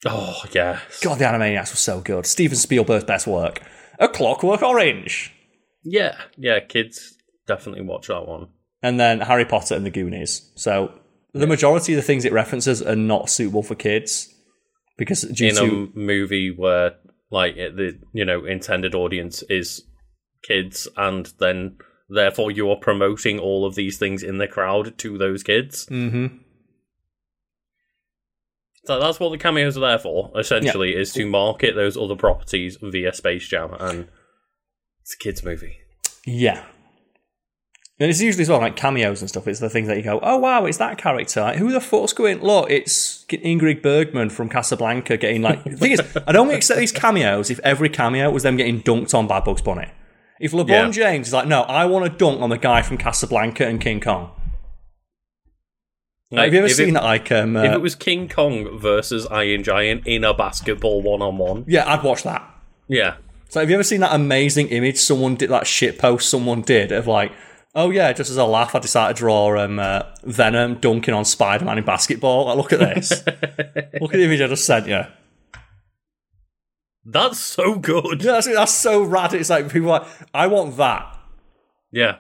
Oh yes. God, the Animaniacs was so good. Steven Spielberg's best work. A Clockwork Orange. Yeah, yeah. Kids definitely watch that one. And then Harry Potter and the Goonies. So the majority of the things it references are not suitable for kids because due In to a movie where like it, the you know intended audience is kids, and then therefore you are promoting all of these things in the crowd to those kids. Mm-hmm. So that's what the cameos are there for. Essentially, is to market those other properties via Space Jam, and it's a kids movie. Yeah. And it's usually as well like cameos and stuff. It's the things that you go, oh wow, it's that character. Like, who the fuck's going? Look, it's Ingrid Bergman from Casablanca getting like. the thing is, I'd only accept these cameos if every cameo was them getting dunked on by Bugs Bunny. If LeBron Yeah. James is like, no, I want to dunk on the guy from Casablanca and King Kong. Like, have you ever if seen it, that? Like, um, If uh, it was King Kong versus Iron Giant in a basketball one on one, yeah, I'd watch that. yeah, So have you ever seen that amazing image someone did, that shit post someone did of like, oh yeah, just as a laugh, I decided to draw um, uh, Venom dunking on Spider Man in basketball. Like, look at this. look at the image I just sent you. that's so good. Yeah, that's, that's so rad. It's like people are like, I want that. Yeah,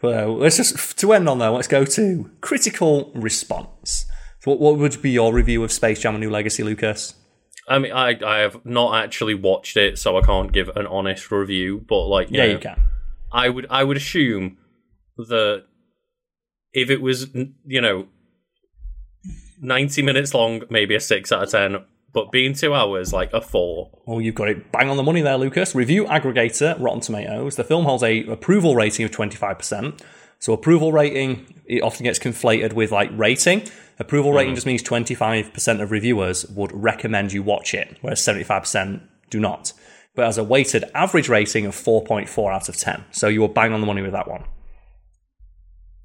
Well, let's just to end on though. Let's go to critical response. So what, what would be your review of Space Jam: A New Legacy, Lucas? I mean, I I have not actually watched it, so I can't give an honest review. But like, Yeah, know, you can. I would I would assume that if it was you know ninety minutes long, maybe a six out of ten. But being two hours, like a four. Well, you've got it bang on the money there, Lucas. Review aggregator, Rotten Tomatoes. The film holds a approval rating of 25%. So approval rating, it often gets conflated with like rating. Approval rating mm. just means 25% of reviewers would recommend you watch it, whereas 75% do not. But as a weighted average rating of 4.4 out of 10. So you were bang on the money with that one.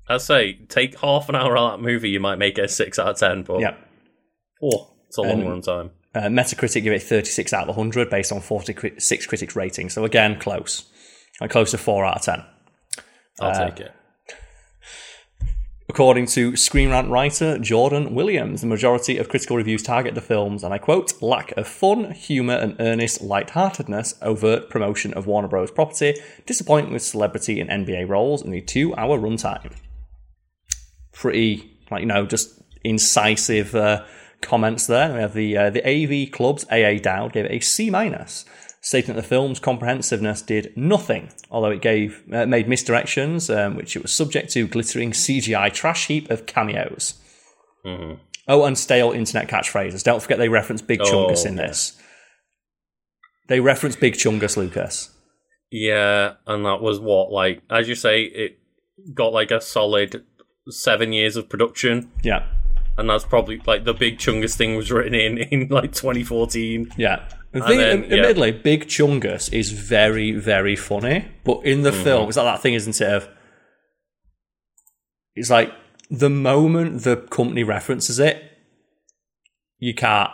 I'd say take half an hour out of that movie, you might make it a six out of ten. But Yeah. oh, it's a long Um, run time. Uh, Metacritic give it 36 out of 100 based on 46 critics rating. So again, close. And close to 4 out of 10. I'll uh, take it. According to Screen Rant writer Jordan Williams, the majority of critical reviews target the films, and I quote, lack of fun, humour, and earnest lightheartedness, overt promotion of Warner Bros. property, disappointment with celebrity and NBA roles, and the two hour runtime. Pretty, like, you know, just incisive uh, comments there. We have the, uh, the AV Club's AA Dowd gave it a C minus. Stating that the film's comprehensiveness did nothing, although it gave uh, made misdirections, um, which it was subject to glittering CGI trash heap of cameos. Oh, and stale internet catchphrases. Don't forget they reference Big Chungus in yeah. this. They reference Big Chungus, Lucas. Yeah, and that was what, like, as you say, it got like a solid seven years of production, Yeah, and that's probably like the big Chungus thing was written in in like 2014. yeah. The thing, then, yeah. admittedly, Big Chungus is very, very funny, but in the mm-hmm. film, it's like that thing, isn't it? Of it's like the moment the company references it, you can't.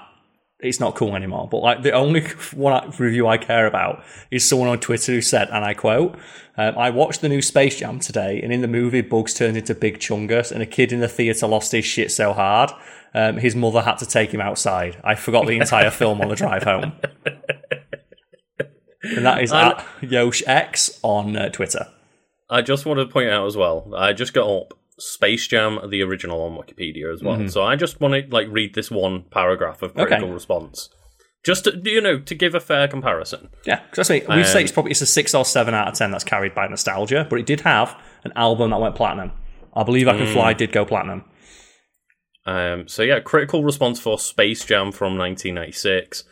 It's not cool anymore. But like the only one I- review I care about is someone on Twitter who said, and I quote, um, "I watched the new Space Jam today, and in the movie, Bugs turned into Big Chungus, and a kid in the theater lost his shit so hard, um, his mother had to take him outside. I forgot the entire film on the drive home." And that is And- at Yosh X on uh, Twitter. I just want to point out as well. I just got up Space Jam, the original on Wikipedia as well. So I just want to like read this one paragraph of critical Mm-hmm. Okay. response, just to, you know to give a fair comparison. Yeah, because we Um, say it's probably it's a six or seven out of ten that's carried by nostalgia, but it did have an album that went platinum. I believe I Can Fly did go platinum. Um, so yeah, critical response for Space Jam from 1996.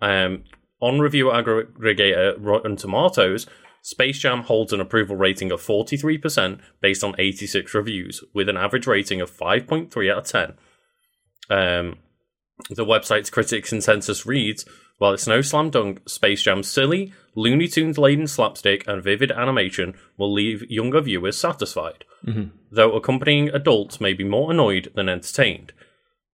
Um, on review aggregator Rotten Tomatoes, Space Jam holds an approval rating of 43% based on 86 reviews, with an average rating of 5.3 out of 10. Um, the website's critic consensus reads While it's no slam dunk, Space Jam's silly, Looney Tunes laden slapstick and vivid animation will leave younger viewers satisfied, though accompanying adults may be more annoyed than entertained.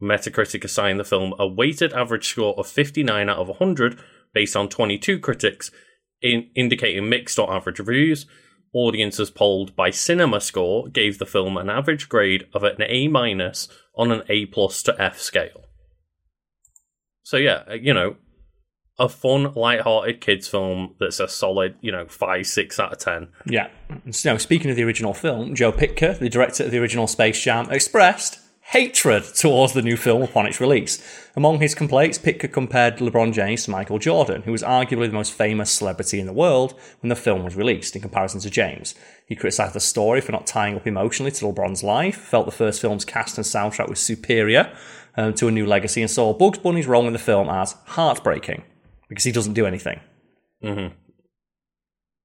Metacritic assigned the film a weighted average score of 59 out of 100 based on 22 critics, in, indicating mixed or average reviews. Audiences polled by CinemaScore gave the film an average grade of an A minus on an A plus to F scale. So yeah, uh, you know, a fun, light-hearted kids film that's a solid, you know, five, six out of ten. Yeah. So, speaking of the original film, Joe Pytka, the director of the original Space Jam, expressed hatred towards the new film upon its release. Among his complaints, Pytka compared LeBron James to Michael Jordan, who was arguably the most famous celebrity in the world when the film was released, in comparison to James. He criticised the story for not tying up emotionally to LeBron's life, felt the first film's cast and soundtrack was superior um, to a new legacy, and saw Bugs Bunny's role in the film as heartbreaking because he doesn't do anything.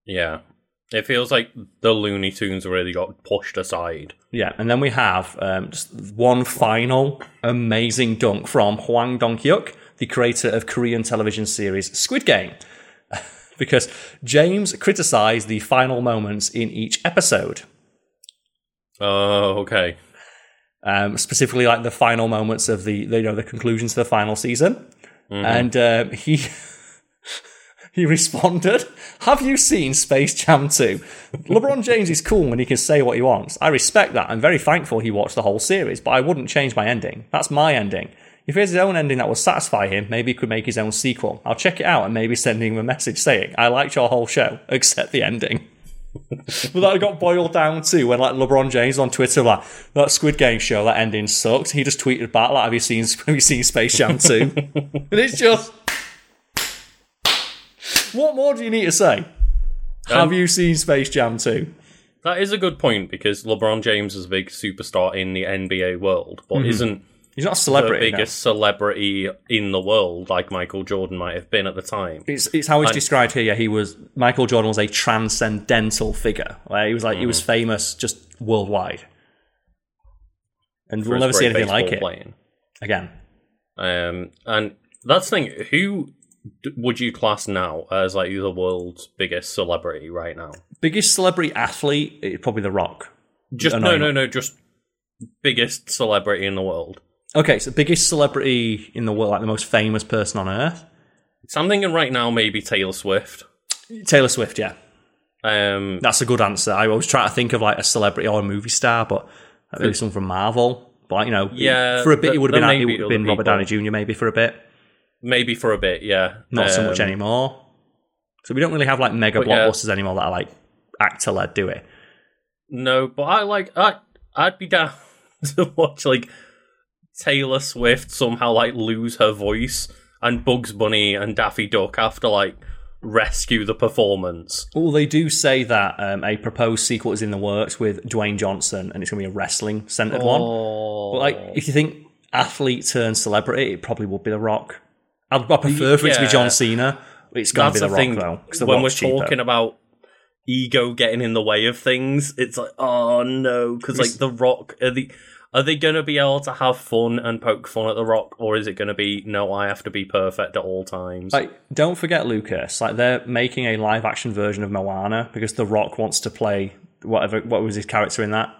Yeah, it feels like the Looney Tunes really got pushed aside. Yeah, and then we have um, just one final amazing dunk from Hwang Dong-hyuk, the creator of Korean television series Squid Game. because James criticized the final moments in each episode, Oh, okay. um, specifically like the final moments of the you know the conclusion to the final season, and um, he. He responded, Have you seen Space Jam 2? LeBron James is cool when he can say what he wants. I respect that. I'm very thankful he watched the whole series, but I wouldn't change my ending. That's my ending. If he has his own ending that will satisfy him, maybe he could make his own sequel. I'll check it out and maybe send him a message saying, I liked your whole show, except the ending. but that got boiled down to when like LeBron James on Twitter like that Squid Game show that ending sucked. He just tweeted back like, "Have you seen Have you seen Space Jam 2? and it's just what more do you need to say? Have um, you seen Space Jam 2? That is a good point because LeBron James is a big superstar in the NBA world, but mm-hmm. isn't He's not a the celebrity. no. biggest celebrity in the world like Michael Jordan might have been at the time. It's, it's how it's described here. Yeah, he was Michael Jordan was a transcendental figure. He was like he was mm. famous just worldwide, and for we'll never see anything like baseball it playing. again. Um, and that's the thing. Who would you class now as like the world's biggest celebrity right now? Biggest celebrity athlete, eh, probably The Rock. Just no, no, no, no. Just biggest celebrity in the world. Okay, so biggest celebrity in the world, like the most famous person on earth, So I'm thinking right now maybe Taylor Swift. Taylor Swift. Yeah, Um, that's a good answer. I always try to think of like a celebrity or a movie star, but maybe someone from Marvel. But you know, Yeah, for a bit, it would have been it would have been Robert people. Downey Jr. maybe for a bit. Maybe for a bit, yeah. not so much Um, anymore. So we don't really have like mega But yeah. blockbusters anymore that are like actor led, do it? No, but I like I I'd be down to watch like Taylor Swift somehow like lose her voice and Bugs Bunny and Daffy Duck have to like rescue the performance. Well, they do say that um, a proposed sequel is in the works with Dwayne Johnson, and it's going to be a wrestling centered one. Oh, But like, if you think athlete turned celebrity, it probably would be The Rock. I'd, I prefer for it to be Yeah. John Cena. It's going to be The the Rock thing. though. 'cause The when we're Rock's cheaper. talking about ego getting in the way of things, it's like oh no, because like the Rock are the. Are they going to be able to have fun and poke fun at The Rock, or is it going to be no? I have to be perfect at all times. Like, don't forget Lucas. Like, they're making a live action version of Moana because The Rock wants to play whatever. What was his character in that?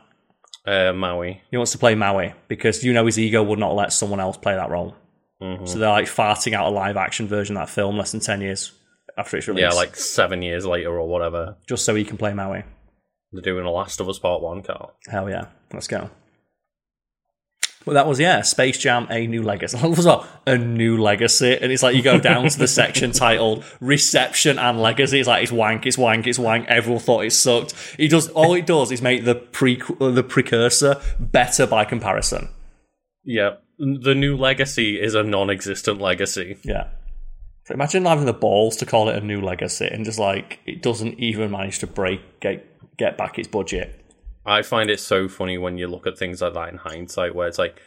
uh, Maui. He wants to play Maui because you know his ego would not let someone else play that role. Mm-hmm. So they're like farting out a live action version of that film less than ten years after it's released. Yeah, like seven years later or whatever. just so he can play Maui. They're doing The Last of Us Part 1, Karl. Hell yeah, let's go. Well, that was yeah, Space Jam: A New Legacy. What a new legacy, and it's like you go down to the section titled "Reception and Legacy." It's like it's wank, it's wank, it's wank. Everyone thought it sucked. He does all it does is make the pre the precursor better by comparison. Yeah. The new legacy is a non existent legacy. Yeah. So imagine having the balls to call it a new legacy, and just like it doesn't even manage to break get get back its budget. I find it so funny when you look at things like that in hindsight, where it's like,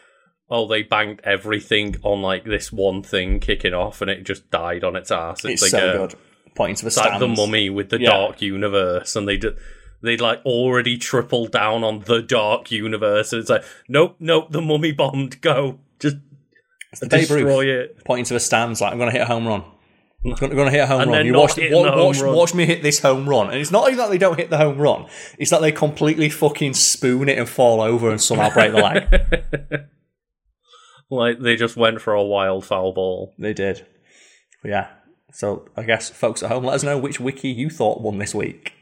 oh, they banked everything on like this one thing kicking off and it just died on its ass. It's, like so a- good. Pointing to the It's like the mummy with the Yeah. dark universe, and they did. They'd like already tripled down on the dark universe, and it's like, nope, nope, the mummy bombed. Go, the Babe Ruth. it. pointing to the stands like I'm going to hit a home run. I'm going to hit a home And run. You watch, watch, watch, run. watch me hit this home run, and it's not even that they don't hit the home run; it's that they completely fucking spoon it and fall over and somehow break the leg. Like they just went for a wild foul ball. they did. But yeah. So I guess folks at home, let us know which wiki you thought won this week.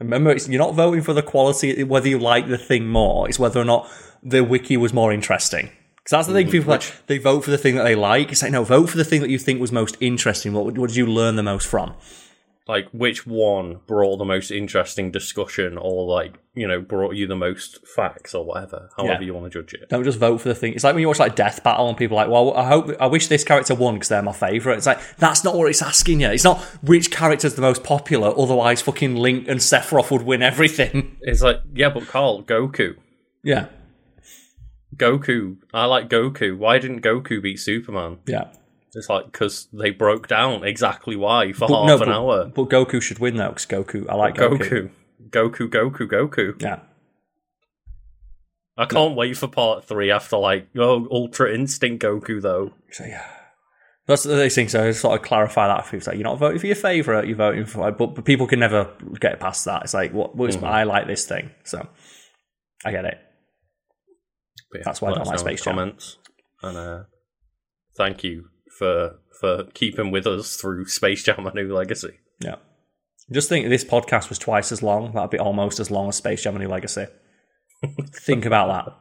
Remember, it's, you're not voting for the quality, whether you like the thing more. It's whether or not the wiki was more interesting. Because that's the thing. People like they vote for the thing that they like. It's like no, vote for the thing that you think was most interesting. What, what did you learn the most from? Like which one brought the most interesting discussion, or like you know brought you the most facts, or whatever. However Yeah. you want to judge it. Don't just vote for the thing. It's like when you watch like Death Battle and people are like, well, I hope, I wish this character won because they're my favorite. It's like that's not what it's asking you. It's not which character's the most popular. Otherwise, fucking Link and Sephiroth would win everything. It's like yeah, but Karl, Goku, yeah, Goku. I like Goku. Why didn't Goku beat Superman? yeah. It's like because they broke down exactly why for But half no, an but, hour. but Goku should win though because Goku. I like Goku. Goku, Goku, Goku, Goku. Yeah. I can't wait for part three after like oh Ultra Instinct Goku though. So yeah. That's the thing. So I just sort of clarify that. It's like you're not voting for your favorite. You're voting for, but, but people can never get past that. It's like what? what is- Mm-hmm. I like this thing, so I get it. Yeah, That's why I don't like know in the Space Jam. Comments and uh, thank you for for keeping with us through Space Jam: A New Legacy. Yeah. Just think this podcast was twice as long. That'd be almost as long as Space Jam: A New Legacy. think about that.